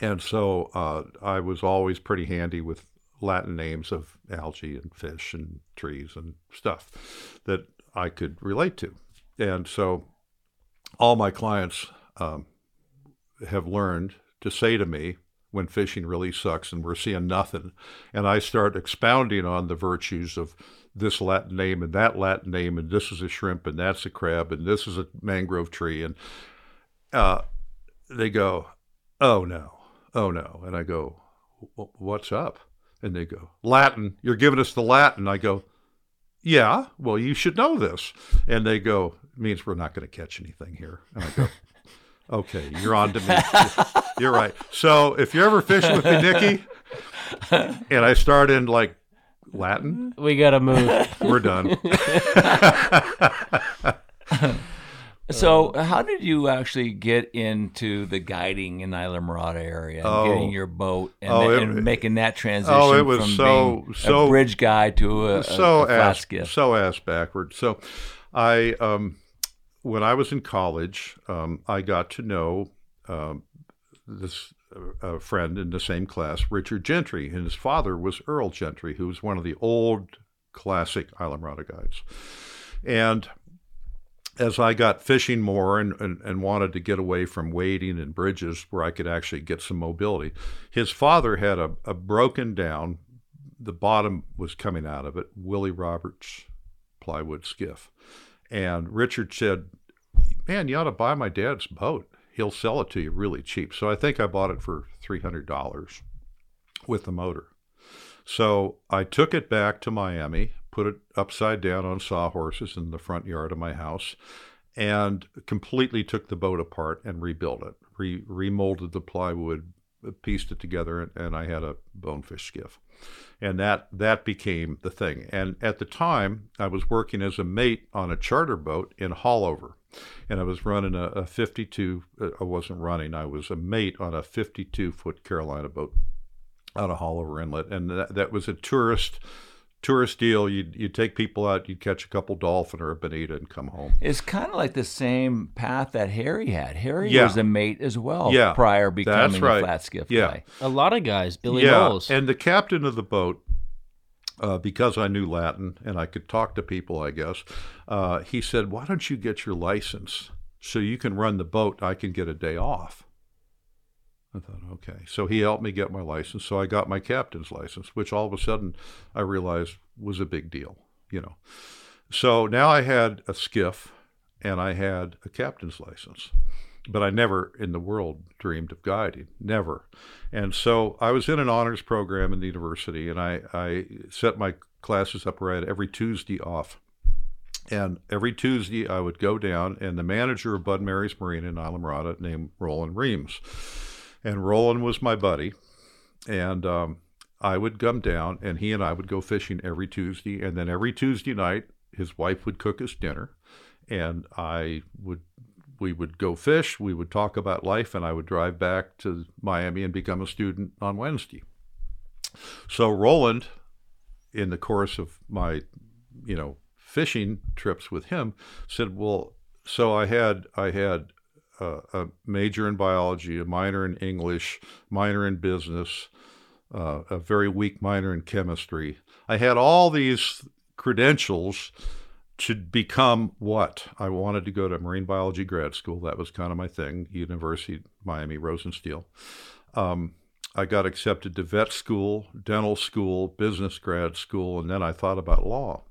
and so uh, I was always pretty handy with Latin names of algae and fish and trees and stuff that I could relate to, and so all my clients um, have learned to say to me when fishing really sucks and we're seeing nothing, and I start expounding on the virtues of this Latin name and that Latin name, and this is a shrimp and that's a crab and this is a mangrove tree, and uh, they go, "Oh no, oh no," and I go, "What's up?" And they go, "Latin. You're giving us the Latin." I go, "Yeah, well, you should know this," and they go, "Means we're not going to catch anything here," and I go. Okay, you're on to me. You're right. So if you're ever fishing with me, Nikki, and I start in like Latin, We gotta move. we're done. So, how did you actually get into the guiding in Islamorada area, and Oh. getting your boat, and, Oh, it- and making that transition Oh, it was from so- being so- a bridge guy to a, a- so a flat ass so ass backward. So, I um, when I was in college, um, I got to know um, this uh, friend in the same class, Richard Gentry, and his father was Earl Gentry, who was one of the old classic Islamorada guides, and as I got fishing more and, and, and wanted to get away from wading and bridges where I could actually get some mobility, his father had a, a broken down, the bottom was coming out of it, Willie Roberts plywood skiff. And Richard said, Man, you ought to buy my dad's boat. He'll sell it to you really cheap. So I think I bought it for $300 with the motor. So I took it back to Miami, put it upside down on sawhorses in the front yard of my house, and completely took the boat apart and rebuilt it. Re- remolded the plywood, pieced it together, and, and I had a bonefish skiff. And that that became the thing. And at the time, I was working as a mate on a charter boat in Haulover, and I was running a, a 52. uh, I wasn't running. I was a mate on a 52 foot Carolina boat out of Haulover Inlet, and that, that was a tourist tourist deal. You'd you'd take people out, you'd catch a couple dolphin or a bonita, and come home. It's kind of like the same path that Harry had. Harry Yeah. was a mate as well Yeah, prior becoming that's right. a flat skiff Yeah. guy. A lot of guys, Billy yeah, Knowles. and the captain of the boat, uh, because I knew Latin and I could talk to people, I guess, uh, he said, "Why don't you get your license so you can run the boat? I can get a day off." I thought, okay. So he helped me get my license. So I got my captain's license, which all of a sudden I realized was a big deal, you know. So now I had a skiff and I had a captain's license. But I never in the world dreamed of guiding, never. And so I was in an honors program in the university and I, I set my classes up where I had every Tuesday off. And every Tuesday I would go down and the manager of Bud Mary's Marine in Islamorada named Roland Reams and Roland was my buddy, and um, I would come down, and he and I would go fishing every Tuesday, and then every Tuesday night, his wife would cook us dinner, and I would we would go fish, we would talk about life, and I would drive back to Miami and become a student on Wednesday. So Roland, in the course of my, you know, fishing trips with him, said, "Well, so I had I had uh, a major in biology, a minor in English, minor in business, uh, a very weak minor in chemistry. I had all these credentials." to become what I wanted to go to marine biology grad school. That was kind of my thing. University Miami Rosenstiel. Um, I got accepted to vet school, dental school, business grad school, and then I thought about law.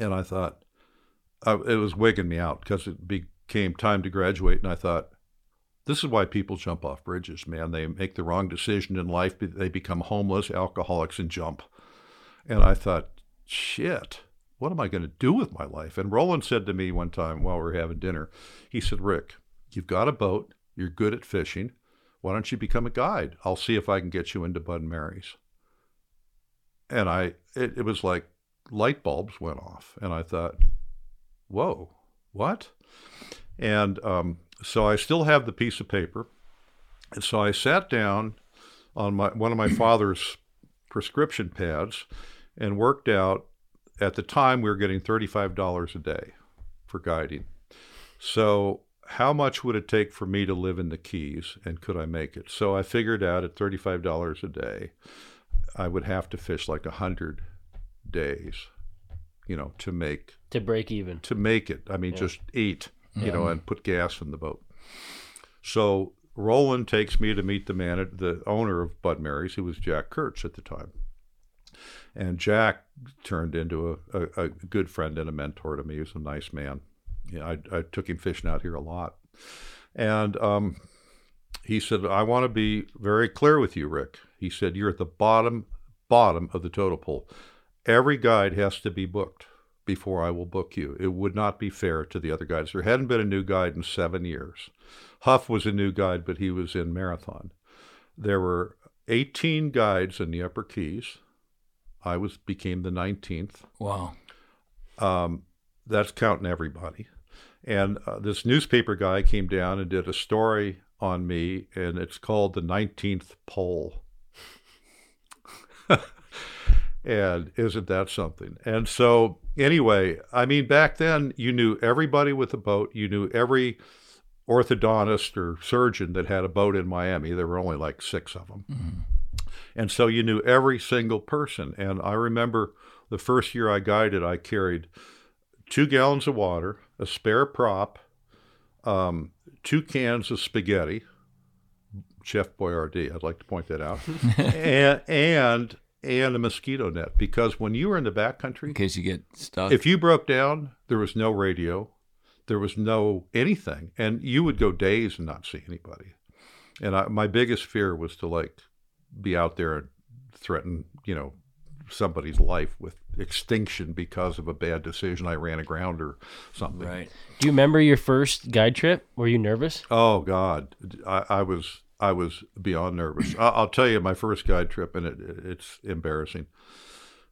And I thought I, it was wigging me out because it became time to graduate, and I thought. This is why people jump off bridges, man. They make the wrong decision in life. They become homeless, alcoholics, and jump. And I thought, shit, what am I going to do with my life? And Roland said to me one time while we were having dinner, he said, Rick, you've got a boat, you're good at fishing. Why don't you become a guide? I'll see if I can get you into Bud Mary's. And I, it, it was like light bulbs went off. And I thought, whoa, what? And um, so I still have the piece of paper. And so I sat down on my one of my father's prescription pads and worked out at the time, we were getting $35 a day for guiding. So, how much would it take for me to live in the Keys and could I make it? So, I figured out at $35 a day, I would have to fish like a 100 days, you know, to make to break even. To make it. I mean, yeah. just eat, you yeah. know, and put gas in the boat. So, Roland takes me to meet the man, the owner of Bud Mary's, who was Jack Kurtz at the time. And Jack turned into a, a, a good friend and a mentor to me. He was a nice man. I, I took him fishing out here a lot. And um, he said, I want to be very clear with you, Rick. He said, You're at the bottom, bottom of the total pool. Every guide has to be booked before I will book you. It would not be fair to the other guides. There hadn't been a new guide in seven years. Huff was a new guide, but he was in marathon. There were 18 guides in the Upper Keys. I was became the 19th. Wow. Um, that's counting everybody. And uh, this newspaper guy came down and did a story on me, and it's called the 19th Pole. and isn't that something? And so, anyway, I mean, back then you knew everybody with a boat, you knew every orthodontist or surgeon that had a boat in Miami. There were only like six of them. Mm-hmm. And so you knew every single person. And I remember the first year I guided, I carried two gallons of water, a spare prop, um, two cans of spaghetti, Chef Boyardee, I'd like to point that out, and, and and a mosquito net because when you were in the backcountry, in case you get stuck, if you broke down, there was no radio, there was no anything, and you would go days and not see anybody. And I, my biggest fear was to like be out there and threaten, you know, somebody's life with extinction because of a bad decision I ran aground or something. Right. Do you remember your first guide trip? Were you nervous? Oh God, I, I was I was beyond nervous. I'll, I'll, tell you my first guide trip, and it, it's embarrassing.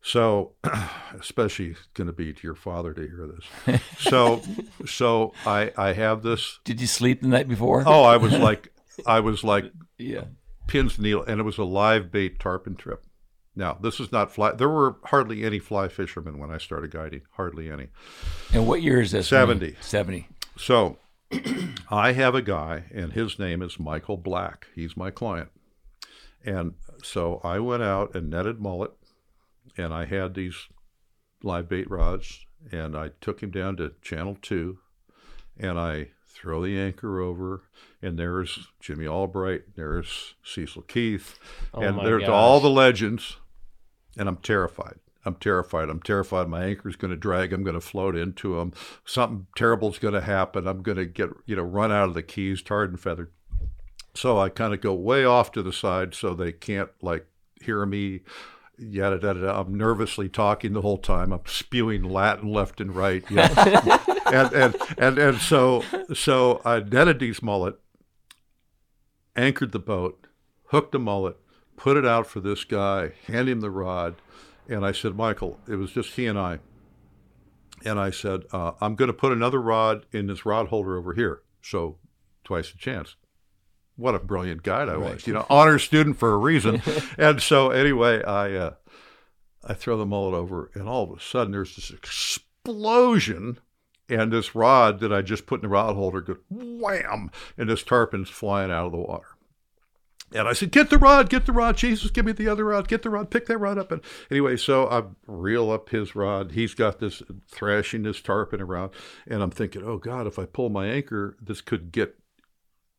So, especially going to be to your father to hear this. So, so I I have this. Did you sleep the night before? Oh, I was like I was like yeah pins and needle, and it was a live bait tarpon trip. Now, this is not fly. There were hardly any fly fishermen when I started guiding. Hardly any. And what year is this? 70. 70. So I have a guy, and his name is Michael Black. He's my client. And so I went out and netted mullet, and I had these live bait rods, and I took him down to Channel 2, and I throw the anchor over, and there's Jimmy Albright, there's Cecil Keith, oh and there's gosh. all the legends, and I'm terrified. I'm terrified. I'm terrified. My anchor's going to drag. I'm going to float into them. Something terrible's going to happen. I'm going to get you know run out of the keys, tarred and feathered. So I kind of go way off to the side so they can't like hear me yada yada. yada. I'm nervously talking the whole time. I'm spewing Latin left and right. You know? and, and and and so so I netted these mullet, anchored the boat, hooked the mullet, put it out for this guy, hand him the rod, and I said, Michael, it was just he and I. And I said, uh, I'm going to put another rod in this rod holder over here. So twice the chance. What a brilliant guide I was, you know, honor student for a reason. and so anyway, I uh, I throw the mullet over, and all of a sudden there's this explosion, and this rod that I just put in the rod holder goes wham, and this tarpon's flying out of the water. And I said, "Get the rod, get the rod, Jesus, give me the other rod, get the rod, pick that rod up." And anyway, so I reel up his rod. He's got this thrashing this tarpon around, and I'm thinking, "Oh God, if I pull my anchor, this could get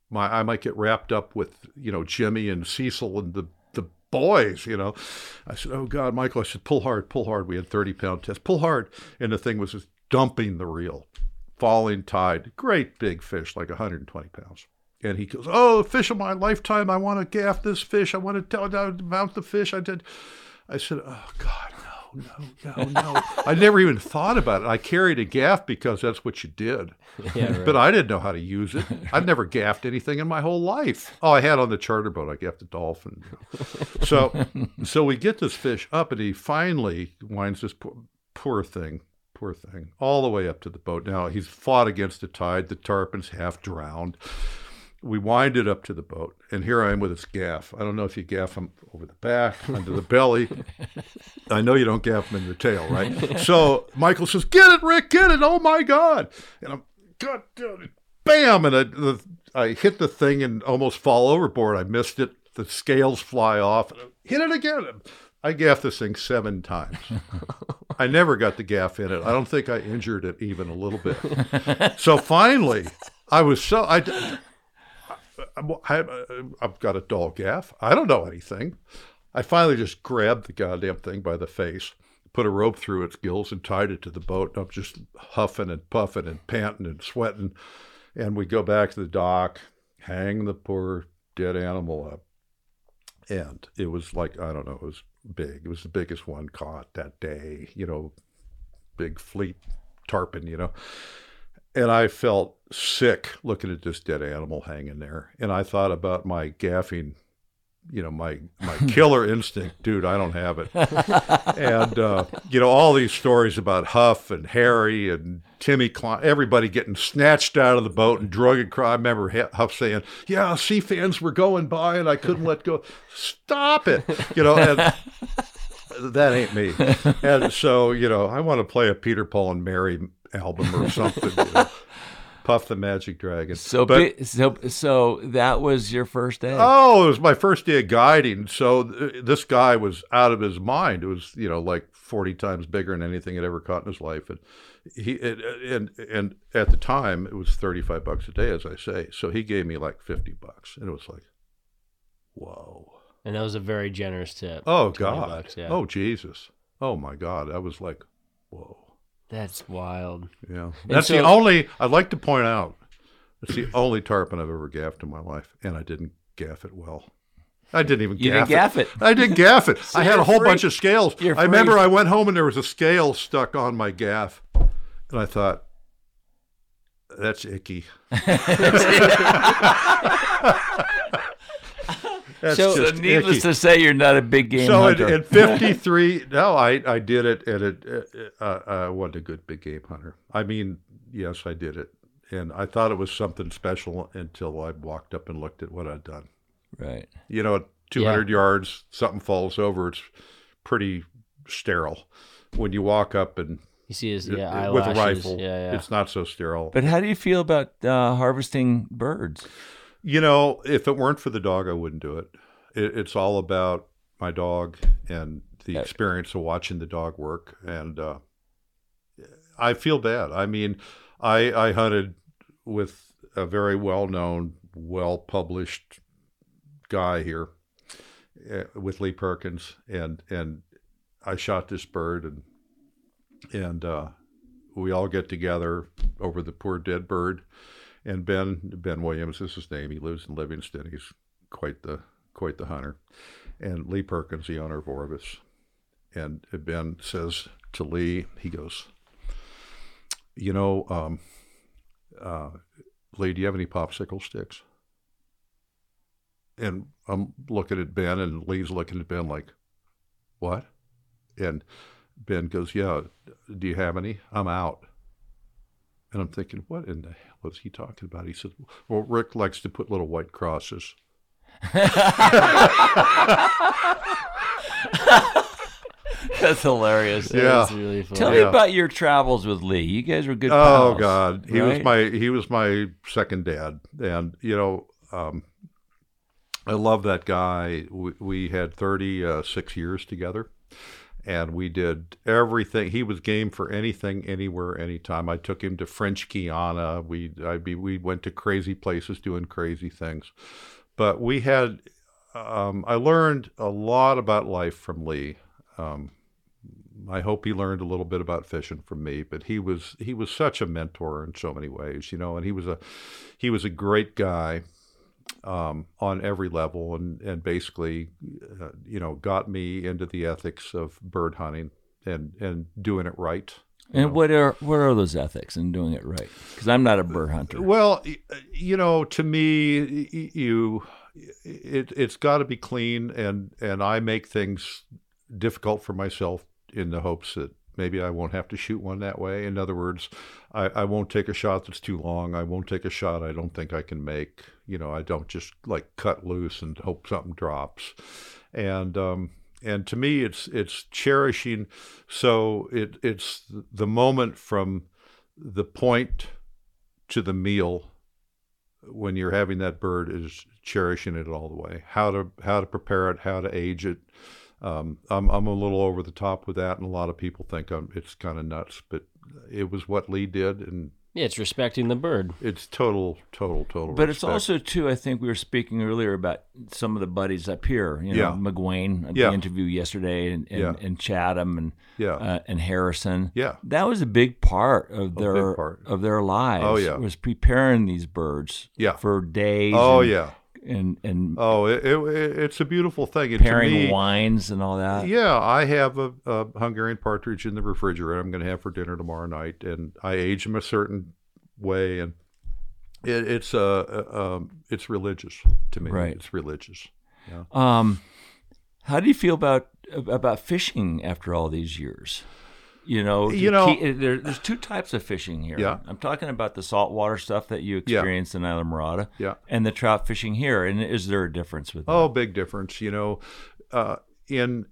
my I might get wrapped up with you know Jimmy and Cecil and the the boys." You know, I said, "Oh God, Michael," I said, "Pull hard, pull hard." We had 30 pound test, pull hard, and the thing was just dumping the reel, falling tide, great big fish, like 120 pounds. And he goes, "Oh, fish of my lifetime! I want to gaff this fish. I want to tell about the fish." I did. I said, "Oh God, no, no, no, no!" I never even thought about it. I carried a gaff because that's what you did, Yeah, right. but I didn't know how to use it. I've never gaffed anything in my whole life. Oh, I had on the charter boat. I gaffed a dolphin. So, so we get this fish up, and he finally winds this poor, poor thing, poor thing, all the way up to the boat. Now he's fought against the tide. The tarpon's half drowned we wind it up to the boat, and here I am with this gaff. I don't know if you gaff them over the back, under the belly. I know you don't gaff them in the tail, right? So Michael says, "Get it, Rick! Get it! Oh my God!" And I'm, God, damn it. bam, and I, the, I hit the thing and almost fall overboard. I missed it. The scales fly off. And I hit it again. I gaffed this thing seven times. I never got the gaff in it. I don't think I injured it even a little bit. So finally, I was so I. I, I've got a dull gaff. I don't know anything. I finally just grabbed the goddamn thing by the face, put a rope through its gills, and tied it to the boat. And I'm just huffing and puffing and panting and sweating. And we go back to the dock, hang the poor dead animal up. And it was like, I don't know, it was big. It was the biggest one caught that day, you know, big fleet tarpon, you know. And I felt sick looking at this dead animal hanging there. And I thought about my gaffing, you know, my my killer instinct, dude. I don't have it. and uh, you know, all these stories about Huff and Harry and Timmy Klein, everybody getting snatched out of the boat and drug across. I remember Hu- Huff saying, "Yeah, sea fans were going by, and I couldn't let go. Stop it!" You know. And, that ain't me. And so, you know, I want to play a Peter Paul and Mary album or something. you know. Puff the Magic Dragon. So, But- bi- so, so that was your first day. Oh, it was my first day of guiding. So th- this guy was out of his mind. It was, you know, like 40 times bigger than anything he'd ever caught in his life. And he, it, and, and at the time it was 35 bucks a day, as I say. So he gave me like 50 bucks. And it was like, whoa. And that was a very generous tip. Oh, God. bucks, yeah. Oh, Jesus. Oh, my God. I was like, whoa. That's wild. Yeah. That's the only, I'd like to point out, it's the only tarpon I've ever gaffed in my life. And I didn't gaff it well. I didn't even You gaff didn't gaff it. I didn't gaff it. I had a whole free. bunch of scales. You're I remember. I went home and there was a scale stuck on my gaff. And I thought, that's icky. That's So- So just needless icky. to say, you're not a big game So hunter. at, at 53, no, I, I did it, and it, uh, uh, I wasn't a good big game hunter. I mean, yes, I did it, and I thought it was something special until I walked up and looked at what I'd done. right. You know, at 200 yards, something falls over. It's pretty sterile. When you walk up and You see his yeah, uh, with a rifle, Yeah, yeah. it's not so sterile. But how do you feel about uh, harvesting birds? You know, if it weren't for the dog, I wouldn't do it. it it's all about my dog and the Yeah. experience of watching the dog work. And uh, I feel bad. I mean, I, I hunted with a very well known, well published guy here uh, with Leigh Perkins, and and I shot this bird, and and uh, we all get together over the poor dead bird. And Ben Ben Williams is his name. He lives in Livingston. He's quite the quite the hunter. And Leigh Perkins, the owner of Orvis. And Ben says to Leigh, he goes, you know, um, uh, Leigh, do you have any popsicle sticks? And I'm looking at Ben, and Leigh's looking at Ben like, what? And Ben goes, "Yeah, do you have any? I'm out." And I'm thinking, what in the hell is he talking about? He said, "Well, Rick likes to put little white crosses." That's hilarious. Yeah. That's really funny. Tell me Yeah. about your travels with Leigh. You guys were good Oh. God, he was my he was my second dad, and you know, um, I love that guy. We, we had 36 uh, years together, and we did everything. He was game for anything, anywhere, anytime. I took him to French Guiana. We I be we went to crazy places doing crazy things, but we had. Um, I learned a lot about life from Leigh. Um, I hope he learned a little bit about fishing from me, but he was he was such a mentor in so many ways, you know, and he was a he was a great guy um, on every level, and and basically, uh, you know, got me into the ethics of bird hunting and and doing it right. And what are what are those ethics in doing it right? Because I'm not a bird hunter. Well, you know, to me, you it it's got to be clean, and and I make things difficult for myself in the hopes that maybe I won't have to shoot one that way. In other words, I, I won't take a shot that's too long. I won't take a shot I don't think I can make. You know, I don't just like cut loose and hope something drops. And um, and to me, it's it's cherishing. So it it's the moment from the point to the meal when you're having that bird is cherishing it all the way. How to how to prepare it, how to age it. Um, I'm I'm a little over the top with that, and a lot of people think I'm it's kind of nuts, but it was what Leigh did, and Yeah, it's respecting the bird. it's total, total, total. But it's also too. I think we were speaking earlier about some of the buddies up here. You know, Yeah. McGuane, Yeah. the interview yesterday, and and, Yeah. and Chatham, and Yeah. uh, and Harrison. Yeah. that was a big part of their part. of their lives. Oh, yeah. was preparing these birds. Yeah. for days. Oh and, yeah. And and Oh, it, it, it's a beautiful thing. And pairing me- wines and all that. Yeah, I have a, a Hungarian partridge in the refrigerator. I'm going to have for dinner tomorrow night, and I age them a certain way, and it, it's uh, uh, um, it's religious to me. Right. It's religious. Um, how do you feel about about fishing after all these years? You know, You know- keep- there, there's two types of fishing here. Yeah. I'm talking about the saltwater stuff that you Yeah. experienced in Islamorada, Yeah. and the trout fishing here. And is there a difference with that? Oh, big difference. You know, uh, in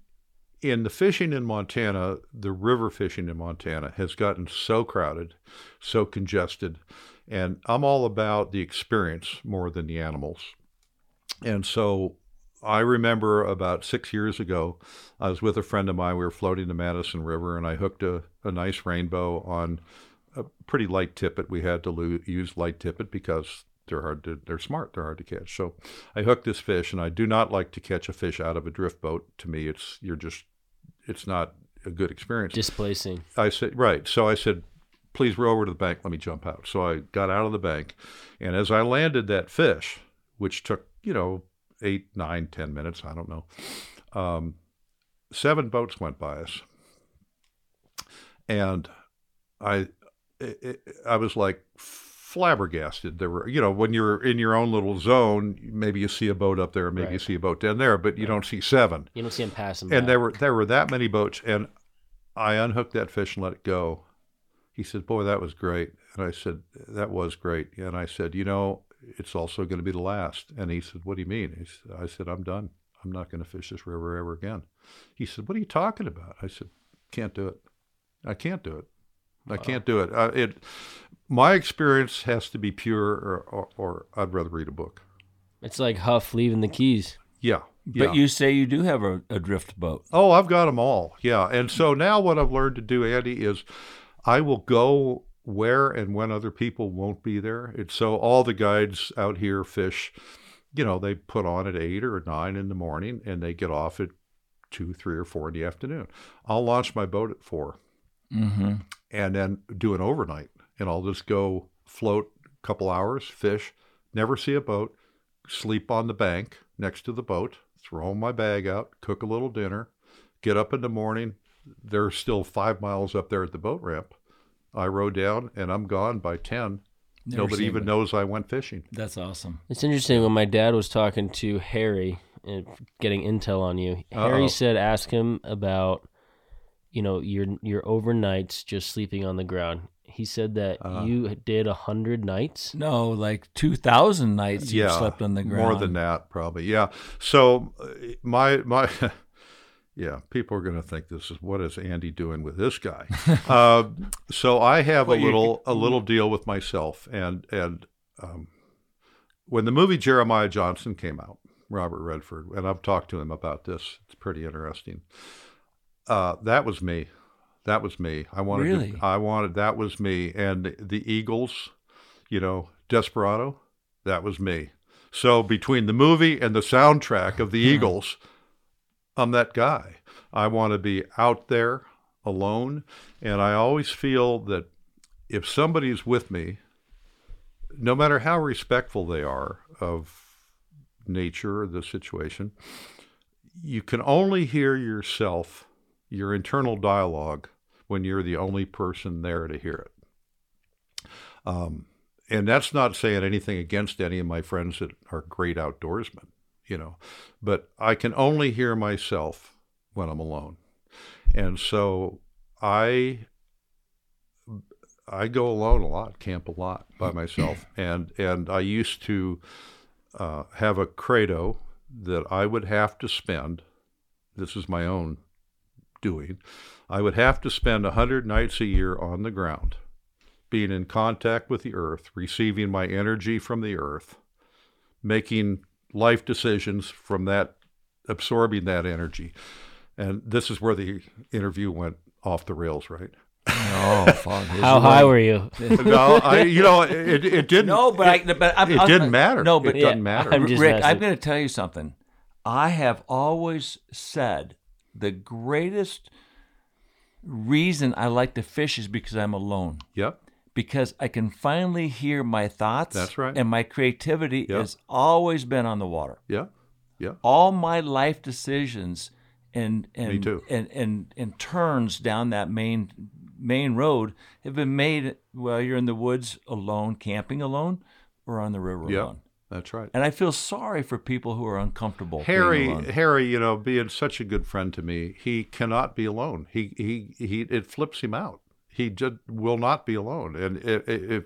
in the fishing in Montana, the river fishing in Montana has gotten so crowded, so congested, and I'm all about the experience more than the animals. And so I remember about six years ago, I was with a friend of mine. We were floating the Madison River, and I hooked a, a nice rainbow on a pretty light tippet. We had to lo- use light tippet because they're hard to, they're smart, they're hard to catch. So I hooked this fish, and I do not like to catch a fish out of a drift boat. To me, it's you're just, it's not a good experience. Displacing. I said, right. So I said, please row over to the bank. Let me jump out. So I got out of the bank. And as I landed that fish, which took, you know, eight, nine, ten minutes, I don't know, um, seven boats went by us. And I, it, it- I was like flabbergasted. There were, you know, when you're in your own little zone, maybe you see a boat up there, maybe you see a boat down there, but you don't see seven You don't see them passing. and by. there were there were that many boats and i unhooked that fish and let it go he said boy that was great and i said that was great and i said you know it's also going to be the last. And he said what do you mean? He said, i said i'm done. I'm not going to fish this river ever again. He said what are you talking about? I said can't do it. I can't do it. I can't do it. Uh, it my experience has to be pure or, or, or i'd rather read a book. It's like Huff leaving the keys. yeah. But yeah. you say you do have a, a drift boat. Oh, I've got them all. Yeah. And so now what I've learned to do, Andy, is I will go where and when other people won't be there. It's so all the guides out here fish, you know, they put on at eight or nine in the morning and they get off at two, three, or four in the afternoon. I'll launch my boat at 4 Mm-hmm. and then do an overnight. And I'll just go float a couple hours, fish, never see a boat, sleep on the bank next to the boat, throw my bag out, cook a little dinner, get up in the morning. They're still five miles up there at the boat ramp. I row down and I'm gone by 10. Never Nobody even it. knows I went fishing. That's awesome. It's interesting when my dad was talking to Harry and getting intel on you. Harry Uh-oh. said, ask him about you know, your your overnights just sleeping on the ground. He said that Uh, you did a hundred nights. No, like 2,000 nights you yeah, slept on the ground. More than that, probably. Yeah. So uh, my my. Yeah, people are going to think this is what is Andy doing with this guy. uh, so I have Well, a you- little a little deal with myself, and and um, when the movie Jeremiah Johnson came out, Robert Redford, and I've talked to him about this. It's pretty interesting. Uh, that was me. That was me. I wanted. Really? To, I wanted. That was me. And the, the Eagles, you know, Desperado. That was me. So between the movie and the soundtrack of the Eagles, I'm that guy. I want to be out there alone, and I always feel that if somebody's with me, no matter how respectful they are of nature or the situation, you can only hear yourself, your internal dialogue, when you're the only person there to hear it. Um, and that's not saying anything against any of my friends that are great outdoorsmen, you know, but I can only hear myself when I'm alone. And so I I go alone a lot, camp a lot by myself, and and I used to uh, have a credo that I would have to spend. This is my own doing. I would have to spend a hundred nights a year on the ground, being in contact with the earth, receiving my energy from the earth, making life decisions from that, absorbing that energy. And this is where the interview went off the rails, right? Oh, fuck. How high were you? no, I, you know, it, it didn't. No, but I, but I'm, it I'm- didn't matter. No, but it doesn't matter. I'm just Rick, messing. I'm going to tell you something. I have always said the greatest reason I like to fish is because I'm alone. yep. Because I can finally hear my thoughts. That's right. And my creativity Yep. has always been on the water. Yeah. Yeah. All my life decisions and and Me too. and and and turns down that main main road have been made while you're in the woods alone, camping alone, or on the river Yeah. alone. That's right. And I feel sorry for people who are uncomfortable. being Harry. Harry, you know, being such a good friend to me, he cannot be alone. He, he, he, it flips him out. He just will not be alone. And if, if,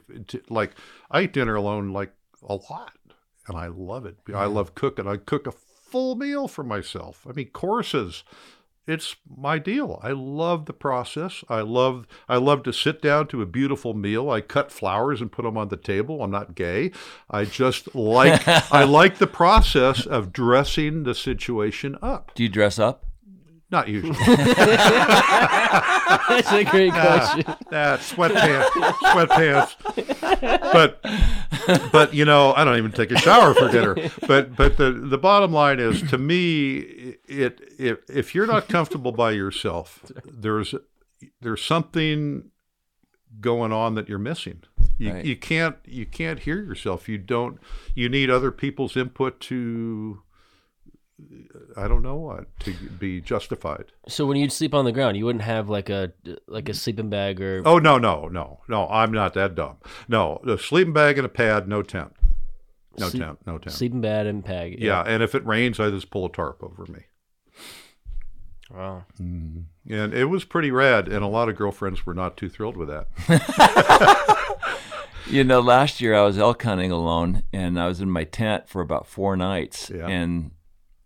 like, I eat dinner alone like a lot, and I love it. I mm-hmm. love cooking. I cook a full meal for myself. I mean, courses. It's my deal. I love the process. I love I love to sit down to a beautiful meal. I cut flowers and put them on the table. I'm not gay. I just like I like the process of dressing the situation up. Do you dress up? Not usually. That's a great question. that sweatpants, sweatpants. But but you know, I don't even take a shower for dinner. But but the the bottom line is, to me, it if if you're not comfortable by yourself, there's there's something going on that you're missing. You, Right. you can't you can't hear yourself. You don't. You need other people's input to. I don't know what to be justified. So when you'd sleep on the ground, you wouldn't have like a like a sleeping bag or Oh no no no no! I'm not that dumb. No, the sleeping bag and a pad, no tent, no Sleep- tent, no tent. sleeping bag and pad. Yeah, and if it rains, I just pull a tarp over me. Wow. Mm-hmm. And it was pretty rad, and a lot of girlfriends were not too thrilled with that. You know, last year I was elk hunting alone, and I was in my tent for about four nights. Yeah. And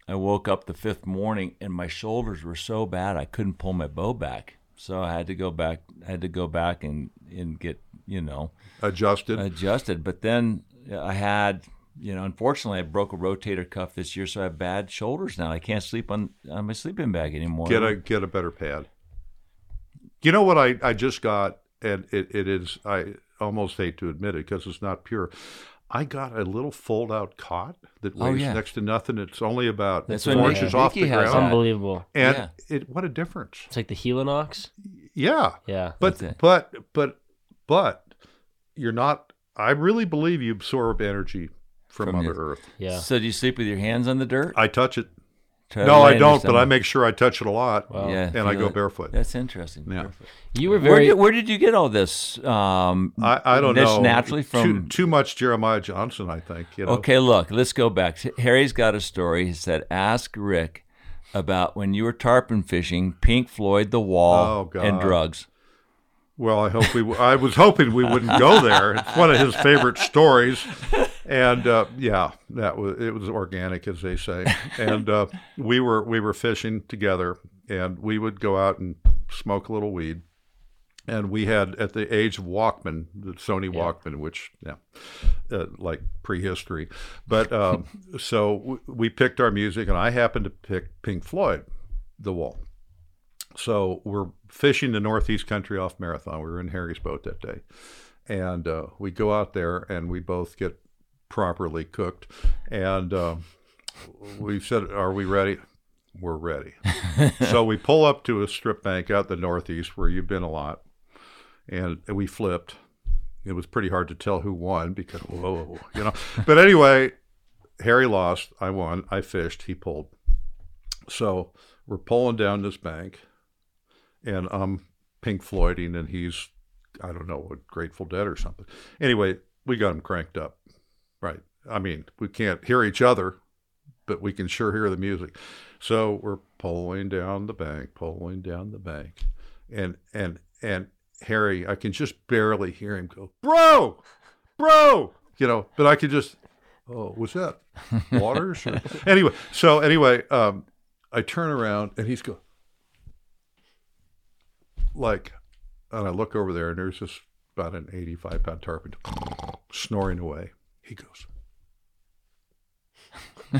I woke up the fifth morning, and my shoulders were so bad I couldn't pull my bow back. So I had to go back. I had to go back and and get you know Adjusted. adjusted. But then I had you know, unfortunately, I broke a rotator cuff this year, so I have bad shoulders now. I can't sleep on on my sleeping bag anymore. get a get a better pad. You know what I, I just got, and it, it is I almost hate to admit it because it's not pure. I got a little fold out cot that Oh, weighs yeah. next to nothing. It's only about That's four what inches Nikki off the ground, that. Unbelievable. and Yeah. it what a difference. It's like the Helinox. Yeah, Yeah. but but but but you're not. I really believe you absorb energy from, From Mother your- Earth. Yeah. So do you sleep with your hands on the dirt? I touch it. Try No, I don't, but I make sure I touch it a lot, Wow. Yeah, and I go it. barefoot. That's interesting. Yeah. Barefoot. You were Where very. did, where did you get all this? Um, I, I don't Just know. naturally from- too, too much Jeremiah Johnson. I think. You know? Okay, look, let's go back. Harry's got a story. He said, "Ask Rick." about when you were tarpon fishing, Pink Floyd, The Wall, Oh, God. and drugs. Well, I hope we. w- I was hoping we wouldn't go there. It's one of his favorite stories, and uh, yeah, that was it was organic, as they say. And uh, we were we were fishing together, and we would go out and smoke a little weed. And we had at the age of Walkman, the Sony Walkman, which yeah, uh, like prehistory. But um, so w- we picked our music, and I happened to pick Pink Floyd, The Wall. So we're fishing the Northeast Country off Marathon. We were in Harry's boat that day, and uh, we go out there and we both get properly cooked. And uh, we said, "Are we ready?" We're ready. so we pull up to a strip bank out the Northeast where you've been a lot, and we flipped. It was pretty hard to tell who won because whoa, you know. But anyway, Harry lost. I won. I fished. He pulled. So we're pulling down this bank, and I'm Pink Floyding, and he's, I don't know, a Grateful Dead or something. Anyway, we got him cranked up. Right. I mean, we can't hear each other, but we can sure hear the music. So we're pulling down the bank, pulling down the bank, and and and Harry, I can just barely hear him go, "Bro, bro," you know. But I could just, oh, was that Waters? Or- anyway, so anyway, um, I turn around and he's go, like, and I look over there and there's this about an 85 pound tarpon snoring away. He goes.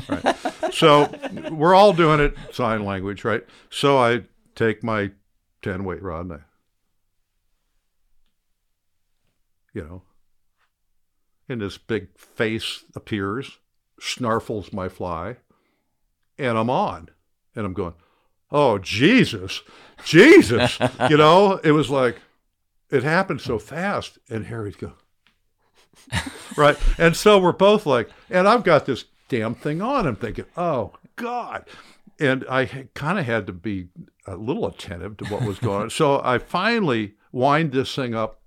right. So we're all doing it sign language, right? So I take my 10 weight rod and I, you know, and this big face appears, snarfles my fly, and I'm on. And I'm going, oh, Jesus, Jesus. you know, it was like, it happened so fast. And Harry's go, right. And so we're both like, and I've got this damn thing on. I'm thinking, oh, God. And I kind of had to be a little attentive to what was going on. So I finally wind this thing up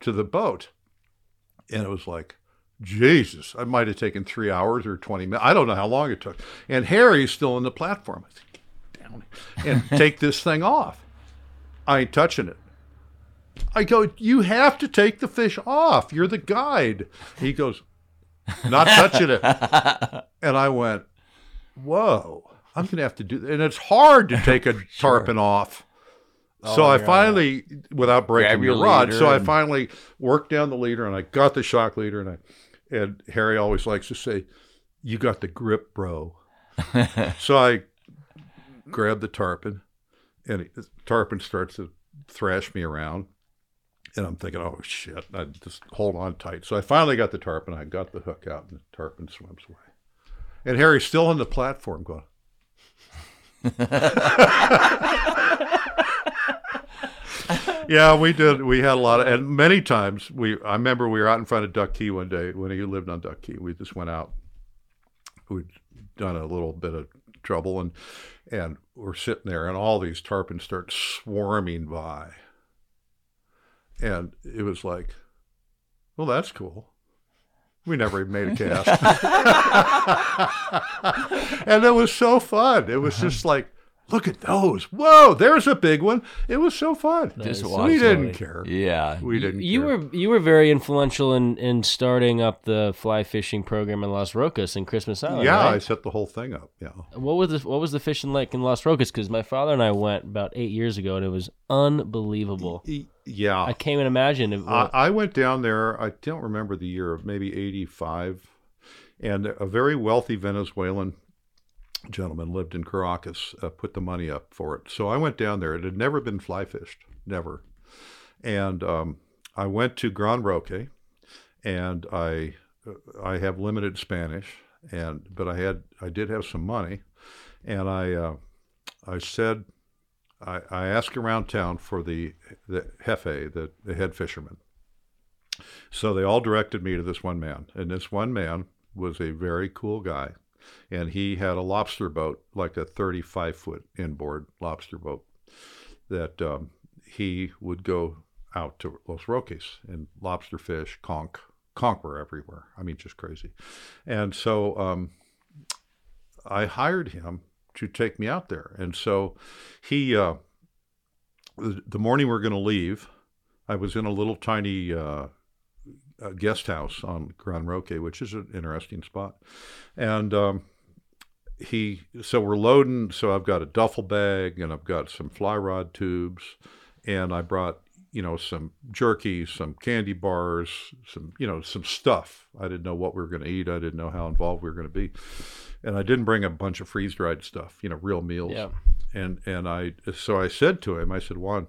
to the boat. And it was like, Jesus, I might have taken three hours or 20 minutes. I don't know how long it took. And Harry's still on the platform. I said, get down and take this thing off. I ain't touching it. I go, you have to take the fish off. You're the guide. He goes, not touching it. And I went, whoa, I'm going to have to do that. And it's hard to take a tarpon off. So Oh, I yeah. finally, without breaking your rod, so I finally worked down the leader and I got the shock leader and I, and Harry always likes to say, "You got the grip, bro." so I grab the tarpon, and the tarpon starts to thrash me around, and I'm thinking, "Oh shit!" I just hold on tight. So I finally got the tarpon. I got the hook out, and the tarpon swims away. And Harry's still on the platform going. yeah, we did. We had a lot of, and many times we. I remember we were out in front of Duck Key one day when he lived on Duck Key. We just went out. We'd done a little bit of trouble, and and we're sitting there, and all these tarpons start swarming by, and it was like, well, that's cool. We never even made a cast, and it was so fun. It was just like. Look at those! Whoa, there's a big one. It was so fun. Just we watch didn't care. Yeah. We didn't. You care. were you were very influential in, in starting up the fly fishing program in Los Roques in Christmas Island. Yeah, I set the whole thing up. Yeah. What was the what was the fishing like in Los Roques? Because my father and I went about eight years ago, and it was unbelievable. Yeah. I can't even imagine. It, I, I went down there. I don't remember the year, of maybe '85, and a very wealthy Venezuelan gentleman lived in Caracas. Uh, put the money up for it, so I went down there. It had never been fly fished, never, and um, I went to Gran Roque, and I uh, I have limited Spanish, and but I had I did have some money, and I uh, I said I, I asked around town for the the jefe, the, the head fisherman. So they all directed me to this one man, and this one man was a very cool guy, and he had a lobster boat, like a 35 foot inboard lobster boat, that um, he would go out to Los Roques and lobster fish, conch, conch were everywhere. I mean, just crazy. And so um, I hired him to take me out there. And so he, uh, the, morning we're going to leave, I was in a little tiny uh, uh, guest house on Gran Roque, which is an interesting spot. And um, he, so we're loading. So I've got a duffel bag and I've got some fly rod tubes, and I brought you know some jerky, some candy bars, some you know some stuff. I didn't know what we were going to eat. I didn't know how involved we were going to be, and I didn't bring a bunch of freeze dried stuff. You know, real meals. Yeah. And and I so I said to him, I said, Juan,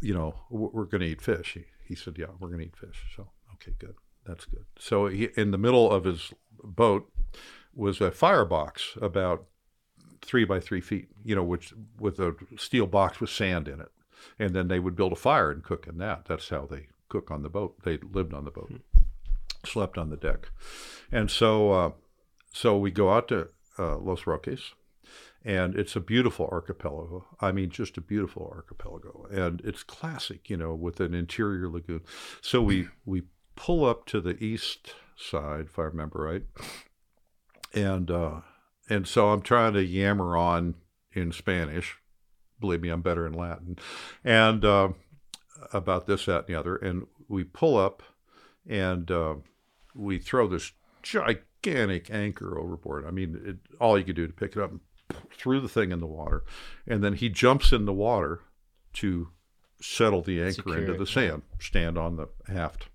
you know, we're, we're going to eat fish. He, he said, yeah, we're going to eat fish. So okay, good. That's good. So he, in the middle of his boat was a firebox about three by three feet, you know, which with a steel box with sand in it, and then they would build a fire and cook in that. That's how they cook on the boat. They lived on the boat, slept on the deck, and so uh, so we go out to uh, Los Roques, and it's a beautiful archipelago. I mean, just a beautiful archipelago, and it's classic, you know, with an interior lagoon. So we we pull up to the east side, if I remember right, and uh, and so I'm trying to yammer on in Spanish. Believe me, I'm better in Latin, and uh, about this, that, and the other. And we pull up, and uh, we throw this gigantic anchor overboard. I mean, it, all you could do to pick it up, and threw the thing in the water, and then he jumps in the water to settle the anchor Secure into the sand, stand on the haft.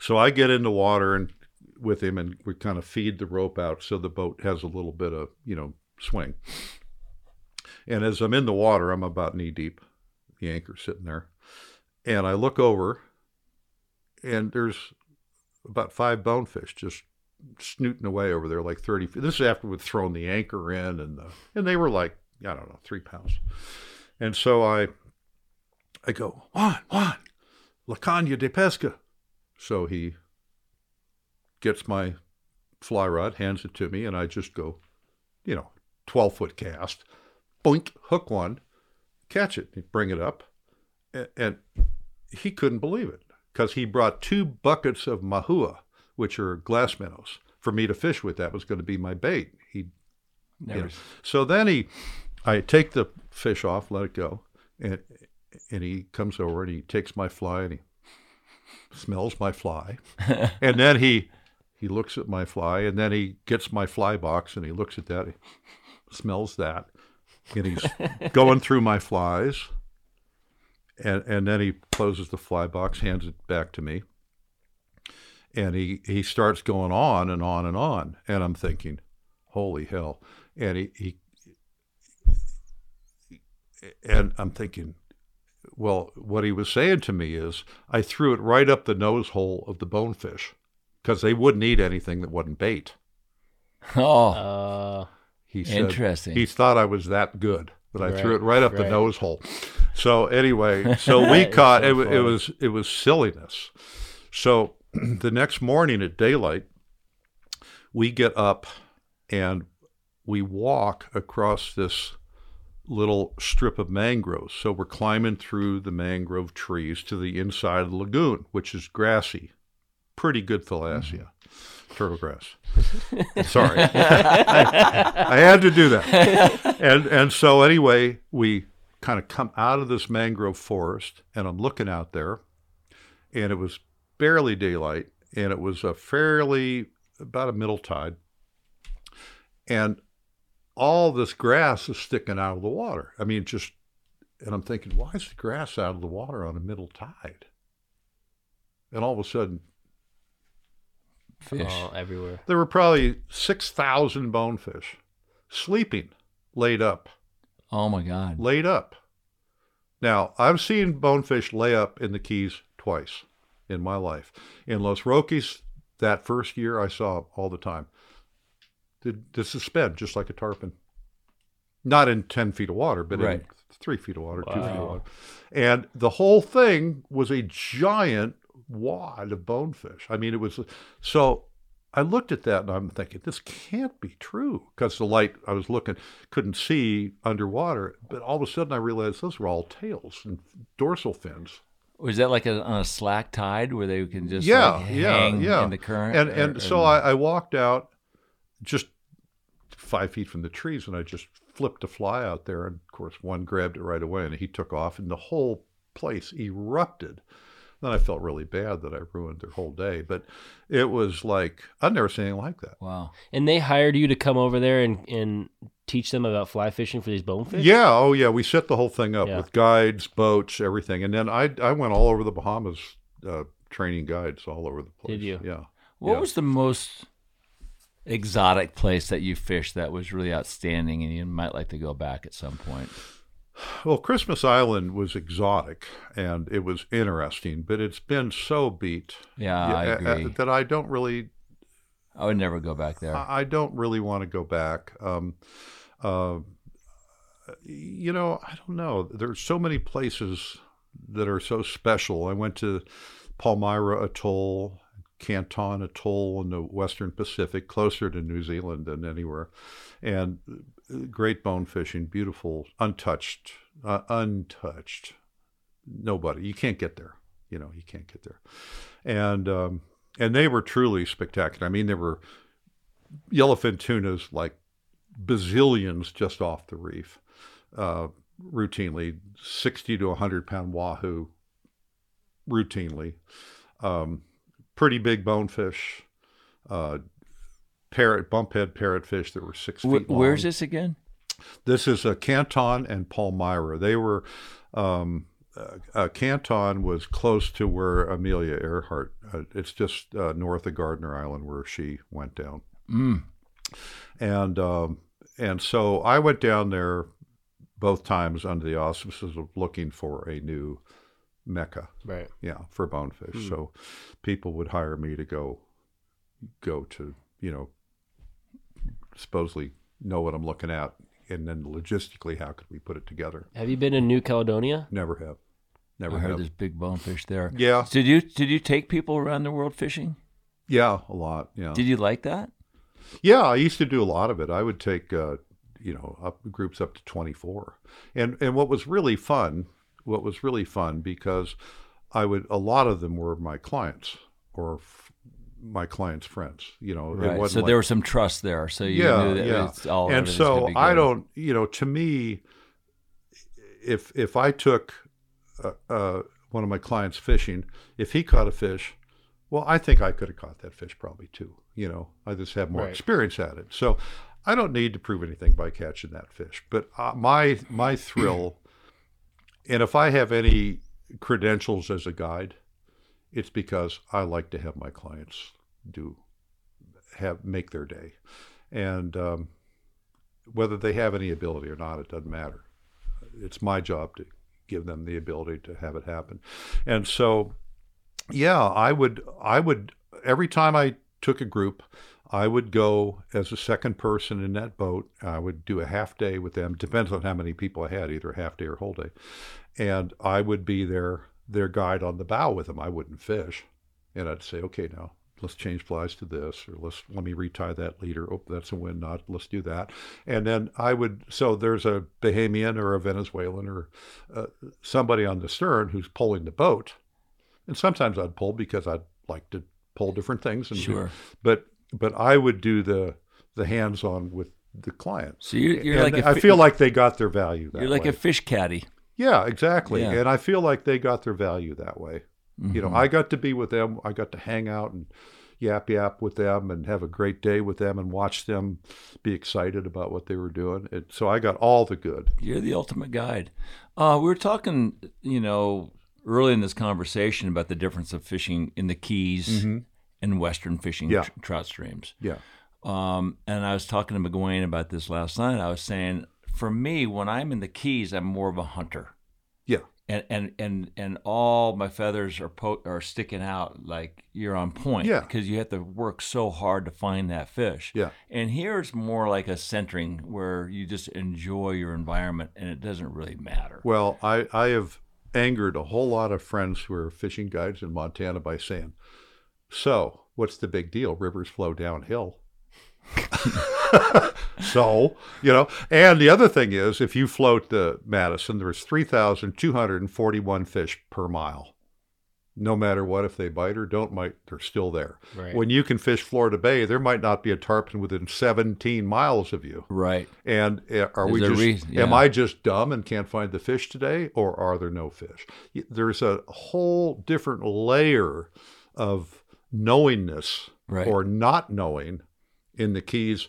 So I get in the water and with him, and we kind of feed the rope out so the boat has a little bit of you know swing. And as I'm in the water, I'm about knee deep, the anchor sitting there, and I look over, and there's about five bonefish just snooting away over there, like thirty feet. This is after we'd thrown the anchor in, and the, and they were like I don't know three pounds, and so I I go Juan Juan, la caña de pesca. So he gets my fly rod, hands it to me, and I just go, you know, 12 foot cast, boink, hook one, catch it, bring it up. And, and he couldn't believe it because he brought two buckets of mahua, which are glass minnows, for me to fish with. That was going to be my bait. He, Never you know. So then he, I take the fish off, let it go, and and he comes over and he takes my fly and he smells my fly, and then he he looks at my fly, and then he gets my fly box and he looks at that, he smells that, and he's going through my flies, and and then he closes the fly box, hands it back to me, and he he starts going on and on and on, and I'm thinking, holy hell, and he he. And I'm thinking, well, what he was saying to me is, I threw it right up the nose hole of the bonefish because they wouldn't eat anything that wasn't bait. Oh, Uh, He said Interesting. He thought I was that good, but I threw it right up the nose hole. So anyway, so we caught so it. It was it was silliness. So the next morning at daylight, we get up and we walk across this little strip of mangroves. So we're climbing through the mangrove trees to the inside of the lagoon, which is grassy, pretty good thalassia, mm-hmm. turtle grass. Sorry, I, I had to do that. And and so anyway, we kind of come out of this mangrove forest, and I'm looking out there, and it was barely daylight, and it was a fairly about a middle tide, and all this grass is sticking out of the water. I mean, just, and I'm thinking, why is the grass out of the water on a middle tide? And all of a sudden, fish. oh, everywhere. there were probably 6,000 bonefish sleeping, laid up, Oh my God. laid up. Now, I've seen bonefish lay up in the Keys twice in my life. In Los Roques, that first year, I saw all the time. To, to suspend, just like a tarpon. Not in 10 feet of water, but Right. in three feet of water, two feet of water. And the whole thing was a giant wad of bonefish. I mean, it was so. I looked at that and I'm thinking, this can't be true because the light I was looking couldn't see underwater. But all of a sudden, I realized those were all tails and dorsal fins. Was that like a, on a slack tide where they can just yeah, like, yeah, hang yeah. in the current? And or- and or- so I, I walked out, just five feet from the trees, and I just flipped a fly out there, and of course one grabbed it right away, and he took off, and the whole place erupted. Then I felt really bad that I ruined their whole day, but it was like I'd never seen anything like that. Wow. And they hired you to come over there and, and teach them about fly fishing for these bonefish? Yeah, oh yeah, we set the whole thing up Yeah. with guides, boats, everything, and then I I went all over the Bahamas, uh, training guides all over the place. Did you? Yeah. What Yeah. was the most exotic place that you fished that was really outstanding and you might like to go back at some point? Well, Christmas Island was exotic and it was interesting, but it's been so beat. Yeah, I agree. that I don't really I would never go back there. I I don't really want to go back. Um, uh, you know, I don't know. There's so many places that are so special. I went to Palmyra Atoll, Canton Atoll in the Western Pacific, closer to New Zealand than anywhere, and uh, great bone fishing, beautiful, untouched, uh, untouched. Nobody, you can't get there. You know, you can't get there, and um, and they were truly spectacular. I mean, there were yellowfin tunas like bazillions just off the reef, uh, routinely, 60 to 100 pound wahoo, routinely, um, pretty big bonefish, uh, parrot, bumphead parrotfish that were six Wh- feet long. where's this again? This is a Canton and Palmyra. They were, um, uh, uh, Canton was close to where Amelia Earhart. Uh, it's just uh, north of Gardner Island where she went down, Mm. and um, and so I went down there both times under the auspices of looking for a new mecca. Right. Yeah, for bonefish. Hmm. So people would hire me to go go to you know supposedly know what I'm looking at, and then logistically how could we put it together? Have you been in New Caledonia? Never have, never I heard have. there's big bonefish there. Yeah. Did you did you take people around the world fishing? Yeah, a lot. Yeah. Did you like that? Yeah, I used to do a lot of it. I would take, uh, you know, up groups up to 24. And and what was really fun, what was really fun because I would a lot of them were my clients or f- my clients' friends. You know, Right. So wasn't there like- was some trust there. So you yeah, knew that yeah. it's all and so I don't, you know, to me, if if I took uh, uh, one of my clients fishing, if he caught a fish, well, I think I could have caught that fish probably too. You know, I just have more Right. experience at it, so I don't need to prove anything by catching that fish. But uh, my my thrill, and if I have any credentials as a guide, it's because I like to have my clients do have make their day, and um, whether they have any ability or not, it doesn't matter. It's my job to give them the ability to have it happen, and so yeah, I would I would every time I took a group, I would go as a second person in that boat. I would do a half day with them. Depends on how many people I had, either half day or whole day, and I would be their their guide on the bow with them. I wouldn't fish, and I'd say, okay, now let's change flies to this, or let's let me retie that leader. Oh, that's a wind knot. Let's do that, and then I would. So there's a Bahamian or a Venezuelan or uh, somebody on the stern who's pulling the boat, and sometimes I'd pull because I'd like to pull different things. And do- Sure. but but I would do the the hands on with the client. So you're, you're like a I fi- feel like they got their value. You're like way. a fish caddy. Yeah, exactly. Yeah. And I feel like they got their value that way. You know, Mhm. I got to be with them. I got to hang out and yap yap with them and have a great day with them and watch them be excited about what they were doing. And so I got all the good. You're the ultimate guide. Uh, we were talking, you know, early in this conversation about the difference of fishing in the Keys and Western fishing Yeah. tr- trout streams. Yeah. Um, and I was talking to McGuane about this last night. I was saying, for me, when I'm in the Keys, I'm more of a hunter. Yeah. And and and and all my feathers are po- are sticking out like you're on point. Yeah. Because you have to work so hard to find that fish. Yeah. And here it's more like a centering where you just enjoy your environment and it doesn't really matter. Well, I, I have angered a whole lot of friends who are fishing guides in Montana by saying, So, what's the big deal? Rivers flow downhill. so, you know, and the other thing is if you float the Madison, there's 3,241 fish per mile. no matter what, if they bite or don't bite, they're still there. Right. When you can fish Florida Bay, there might not be a tarpon within 17 miles of you. Right. And uh, are Is we just, reason- am. I just dumb and can't find the fish today, or are there no fish? There's a whole different layer of knowingness Right. or not knowing in the Keys.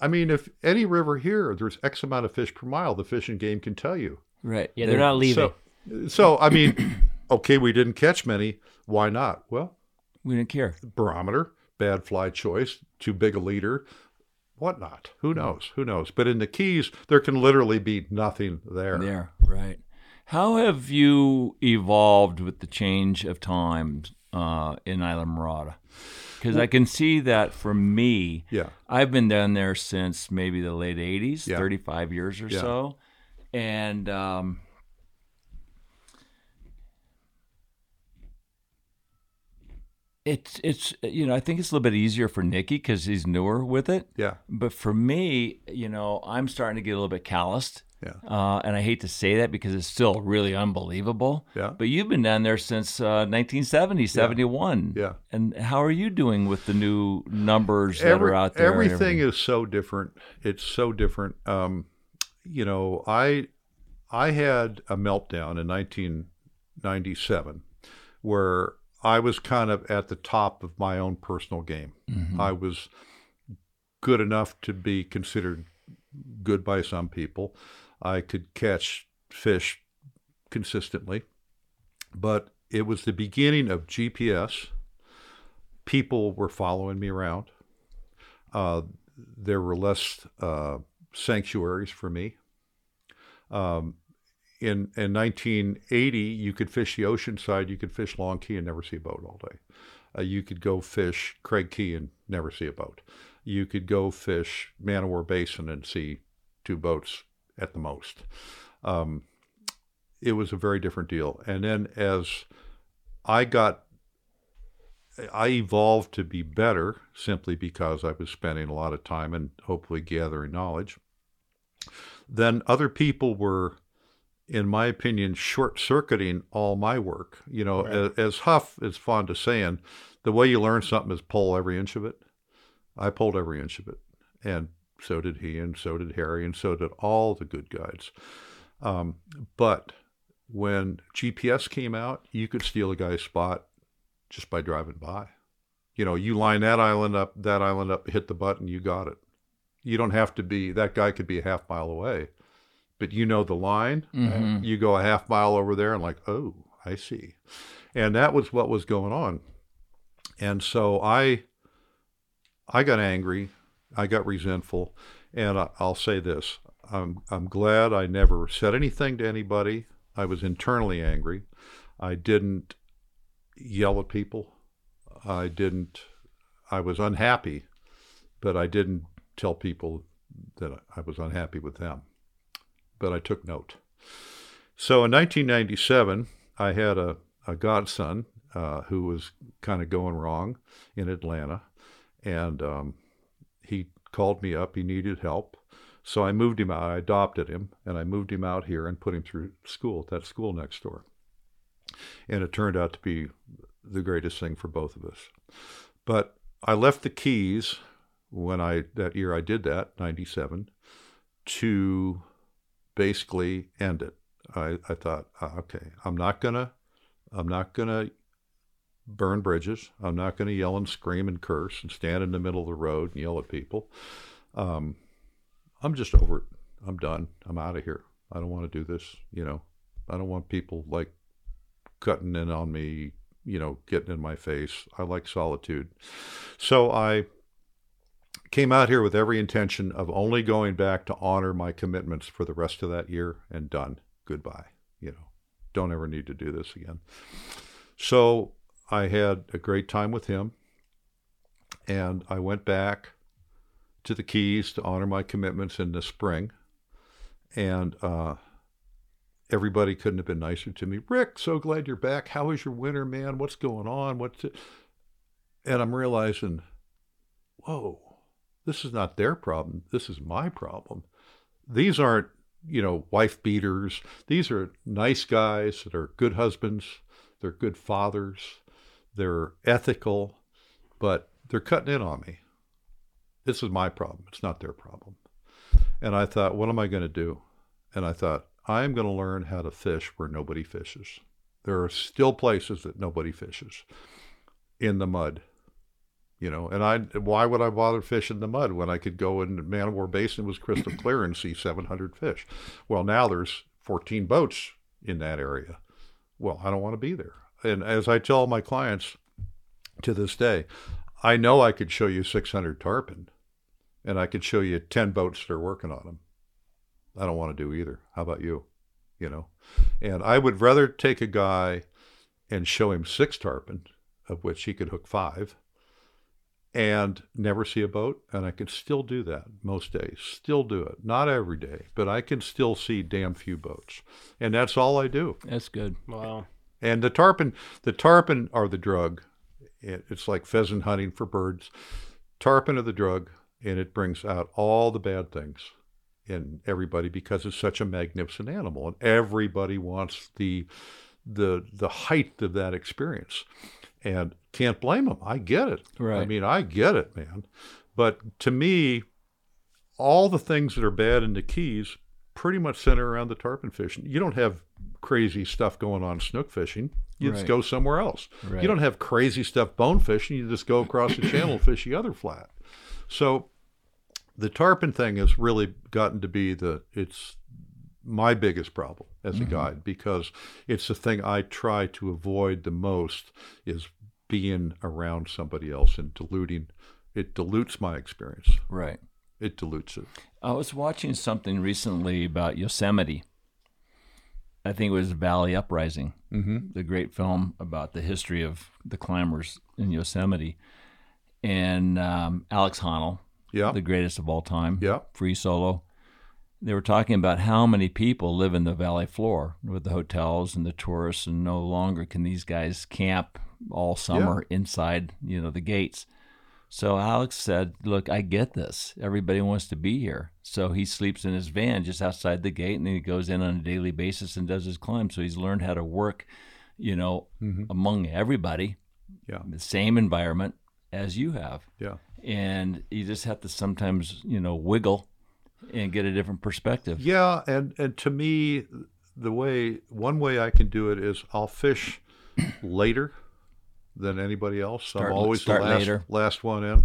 I mean, if any river here, there's X amount of fish per mile, the fishing game can tell you. Right. Yeah, they're not leaving. So, so I mean, okay, we didn't catch many. Why not? Well, We didn't care. barometer, bad fly choice, too big a leader, whatnot. Who knows? Who knows? But in the Keys, there can literally be nothing there. There, right. How have you evolved with the change of times uh, in Islamorada? Because I can see that for me, Yeah. I've been down there since maybe the late 80s, Yeah. 35 years or Yeah. so. And um, it's, it's, you know, I think it's a little bit easier for Nikki because he's newer with it. Yeah. But for me, you know, I'm starting to get a little bit calloused. Yeah. Uh, and I hate to say that because it's still really unbelievable. Yeah. But you've been down there since uh, 1970, 71. Yeah. And how are you doing with the new numbers that Every- are out there? and Everything is so different. It's so different. Um, you know, I I had a meltdown in 1997 where I was kind of at the top of my own personal game. Mhm. I was good enough to be considered good by some people. I could catch fish consistently, but it was the beginning of GPS. People were following me around. Uh, there were less uh, sanctuaries for me. Um, in in 1980, you could fish the ocean side, you could fish Long Key and never see a boat all day. Uh, you could go fish Craig Key and never see a boat. You could go fish Manowar Basin and see two boats at the most. Um, it was a very different deal. And then as I got, I evolved to be better simply because I was spending a lot of time and hopefully gathering knowledge. Then other people were, in my opinion, short circuiting all my work. You know, as, as Huff is fond of saying, the way you learn something is pull every inch of it. I pulled every inch of it. And so did he, and so did Harry, and so did all the good guides. Um, but when GPS came out, you could steal a guy's spot just by driving by. You know, you line that island up, that island up, hit the button, you got it. You don't have to be, that guy could be a half mile away, but you know the line. Mhm. You go a half mile over there and, like, oh, I see. And that was what was going on. And so I, I got angry. I got resentful. And I, I'll say this I'm, I'm glad I never said anything to anybody. I was internally angry. I didn't yell at people. I didn't, I was unhappy, but I didn't tell people that I was unhappy with them. But I took note. So in 1997, I had a, a godson uh, who was kind of going wrong in Atlanta. And um, called me up. He needed help. So I moved him out. I adopted him and I moved him out here and put him through school, at that school next door. And it turned out to be the greatest thing for both of us. But I left the Keys when I, that year I did that, 97, to basically end it. I, I thought, ah, okay, I'm not gonna, I'm not gonna burn bridges. I'm not gonna yell and scream and curse and stand in the middle of the road and yell at people. Um, I'm just over it. I'm done. I'm out of here. I don't want to do this. You know, I don't want people like cutting in on me, you know, getting in my face. I like solitude. So I came out here with every intention of only going back to honor my commitments for the rest of that year and done. Goodbye. You know, don't ever need to do this again. So I had a great time with him. And I went back to the Keys to honor my commitments in the spring. And uh, everybody couldn't have been nicer to me. Rick, so glad you're back. How was your winter, man? What's going on? What's it? And I'm realizing, whoa, this is not their problem. This is my problem. These aren't, you know, wife beaters. These are nice guys that are good husbands, they're good fathers, they're ethical, but they're cutting in on me. This is my problem. It's not their problem. And I thought, what am I going to do? And I thought, I'm going to learn how to fish where nobody fishes. There are still places that nobody fishes in the mud. You know, and I why would I bother fishing in the mud when I could go in Man o' War Basin was crystal clear and see 700 fish? Well, now there's 14 boats in that area. Well, I don't want to be there. And as I tell my clients to this day, I know I could show you 600 tarpon and I could show you 10 boats that are working on them. I don't want to do either. How about you? You know, and I would rather take a guy and show him six tarpon, of which he could hook five, and never see a boat. And I can still do that most days. Still do it. Not every day, but I can still see damn few boats. And that's all I do. That's good. Wow. And the tarpon, the tarpon are the drug. It- It's like pheasant hunting for birds. Tarpon are the drug, and it brings out all the bad things in everybody because it's such a magnificent animal, and everybody wants the the the height of that experience. And can't blame them. I get it. I mean, I get it, man. But to me, all the things that are bad in the Keys pretty much center around the tarpon fishing. You don't have crazy stuff going on snook fishing. You just go somewhere else. Right. You don't have crazy stuff bone fishing. You just go across the channel and fish the other flat. So the tarpon thing has really gotten to be the it's my biggest problem as a mm-hmm. guide because it's the thing I try to avoid the most is being around somebody else and diluting it dilutes my experience. Right. It dilutes it. I was watching something recently about Yosemite. I think it was Valley Uprising, Mm-hmm. the great film about the history of the climbers in Yosemite. And um, Alex Honnold, Yeah. the greatest of all time, Yeah. free solo. They were talking about how many people live in the valley floor with the hotels and the tourists, and no longer can these guys camp all summer inside, you know, the gates. So Alex said, "Look, I get this. Everybody wants to be here." So he sleeps in his van just outside the gate, and then he goes in on a daily basis and does his climb. So he's learned how to work, you know, mm-hmm. among everybody, Yeah. the same environment as you have Yeah. and you just have to sometimes you know wiggle and get a different perspective Yeah, and and to me, the way one way I can do it is I'll fish later than anybody else. Start- I'm always the last later. last one in.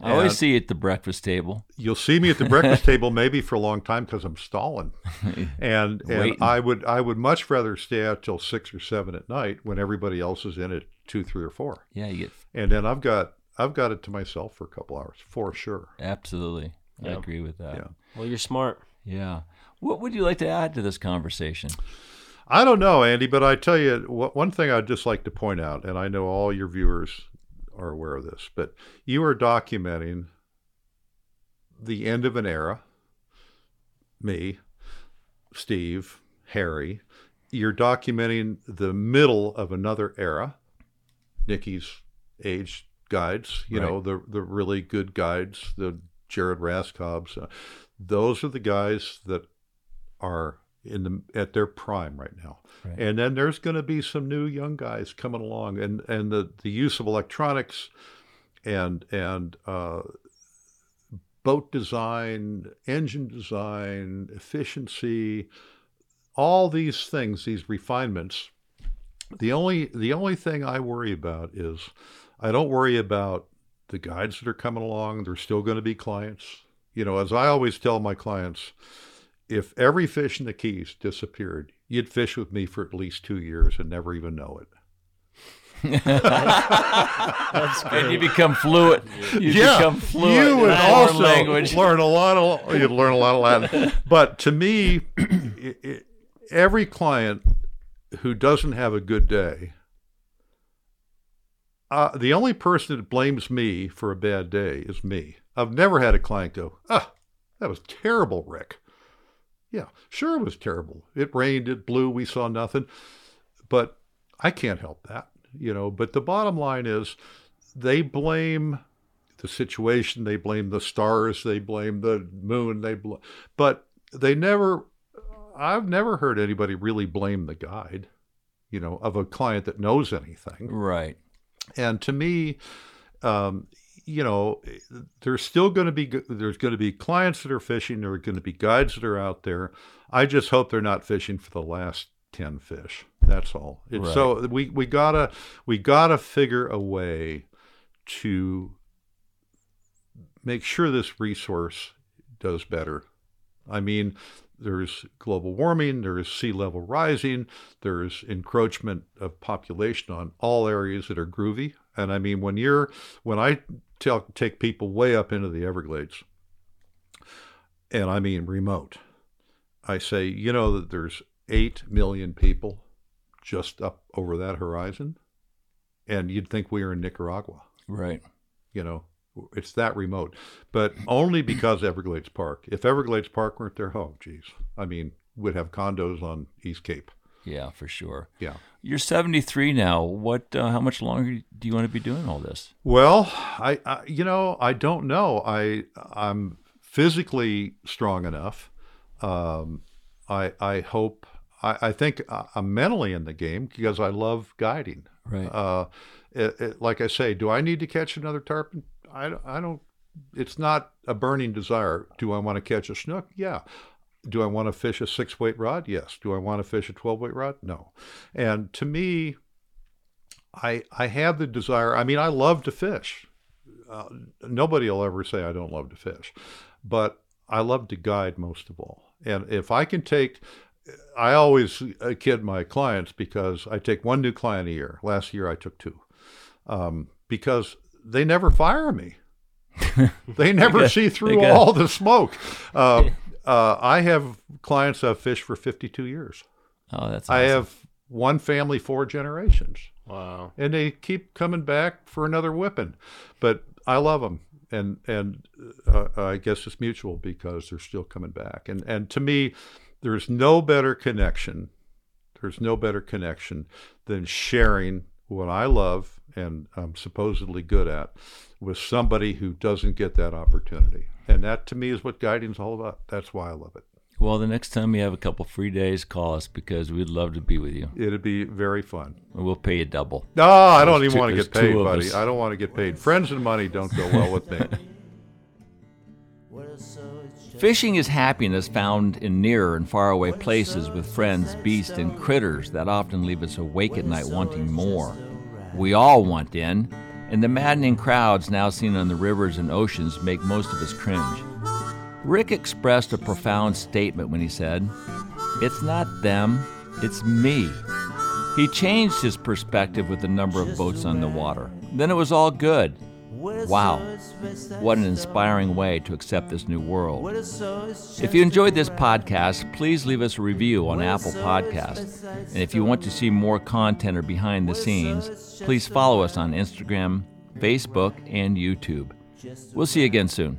i always And see you at the breakfast table You'll see me at the breakfast table maybe for a long time because I'm stalling, and and Waiting. I would I would much rather stay out till six or seven at night when everybody else is in at two, three, or four, yeah you get and then I've got I've got it to myself for a couple hours for sure. absolutely i agree with that Yeah. Well, you're smart. yeah what would you like to add to this conversation I don't know, Andy, but I tell you, one thing I'd just like to point out, and I know all your viewers are aware of this, but you are documenting the end of an era. Me, Steve, Harry, you're documenting the middle of another era. Nikki's age guides, you know, the the really good guides, the Jared Raskobs. Uh, those are the guys that are in the at their prime right now. Right. And then there's going to be some new young guys coming along, and and the the use of electronics, and and uh, boat design, engine design, efficiency, all these things, these refinements. The only the only thing I worry about is I don't worry about the guides that are coming along. They're still going to be clients. You know, as I always tell my clients, if every fish in the Keys disappeared, you'd fish with me for at least two years and never even know it. and you become fluent you become fluent you would foreign also language learn a lot of you'd learn a lot of Latin. But to me, i i every client who doesn't have a good day, uh, the only person that blames me for a bad day is me. I've never had a client go, "Ah, that was terrible, Rick." Yeah, sure, it was terrible. It rained, it blew, we saw nothing, but I can't help that, you know. But the bottom line is, they blame the situation. They blame the stars. They blame the moon. They bl- but they never. I've never heard anybody really blame the guide. you know, of a client that knows anything. Right. And to me, um, you know, there's still going to be there's going to be clients that are fishing. There are going to be guides that are out there. I just hope they're not fishing for the last ten fish. That's all. So we we gotta we gotta figure a way to make sure this resource does better. I mean, there's global warming, there's sea level rising, there's encroachment of population on all areas that are groovy. And I mean, when you're when I tell take people way up into the Everglades, and I mean remote, I say, you know that there's eight million people just up over that horizon, and you'd think we were in Nicaragua Right. you know it's that remote but only because everglades park if everglades park weren't there oh geez i mean we'd have condos on east cape Yeah, for sure. yeah You're 73 now. What? Uh, how much longer do you want to be doing all this? well I, I you know i don't know i i'm physically strong enough um i i hope i i think I- i'm mentally in the game because i love guiding Right. uh it, it, like i say do i need to catch another tarpon i, don't- I don't it's not a burning desire. Do i want to catch a snook? Yeah. Do i want to fish a six weight rod? Yes. Do i want to fish a 12 weight rod? No. And to me i i have the desire i mean i love to fish. Uh, nobody will ever say i don't love to fish but i love to guide most of all. And if i can take I always uh, kid my clients because I take one new client a year. Last year I took two. Um, because they never fire me. they never got- see they through got- all the smoke. Uh, uh, I have clients that have fished for 52 years. Oh, that's. I have one family, four generations, Wow. and they keep coming back for another whipping. But I love them, and and uh, I guess it's mutual because they're still coming back. And and to me, there's no better connection. There's no better connection than sharing what I love and I'm supposedly good at with somebody who doesn't get that opportunity. And that to me is what guiding is all about. That's why I love it. Well, the next time you have a couple free days, call us because we'd love to be with you. It'd be very fun. And we'll pay you double. No, I don't There's even two- want to get paid, two of buddy. us. I don't want to get paid. Friends and money don't go well with me. Fishing is happiness found in near and far away places with friends, beasts, and critters that often leave us awake at night wanting more. We all want in, and the maddening crowds now seen on the rivers and oceans make most of us cringe. Rick expressed a profound statement when he said, It's not them, it's me. He changed his perspective with the number of boats on the water. Then it was all good. Wow, what an inspiring way to accept this new world. If you enjoyed this podcast, please leave us a review on Apple Podcasts. And if you want to see more content or behind the scenes, please follow us on Instagram, Facebook, and YouTube. We'll see you again soon.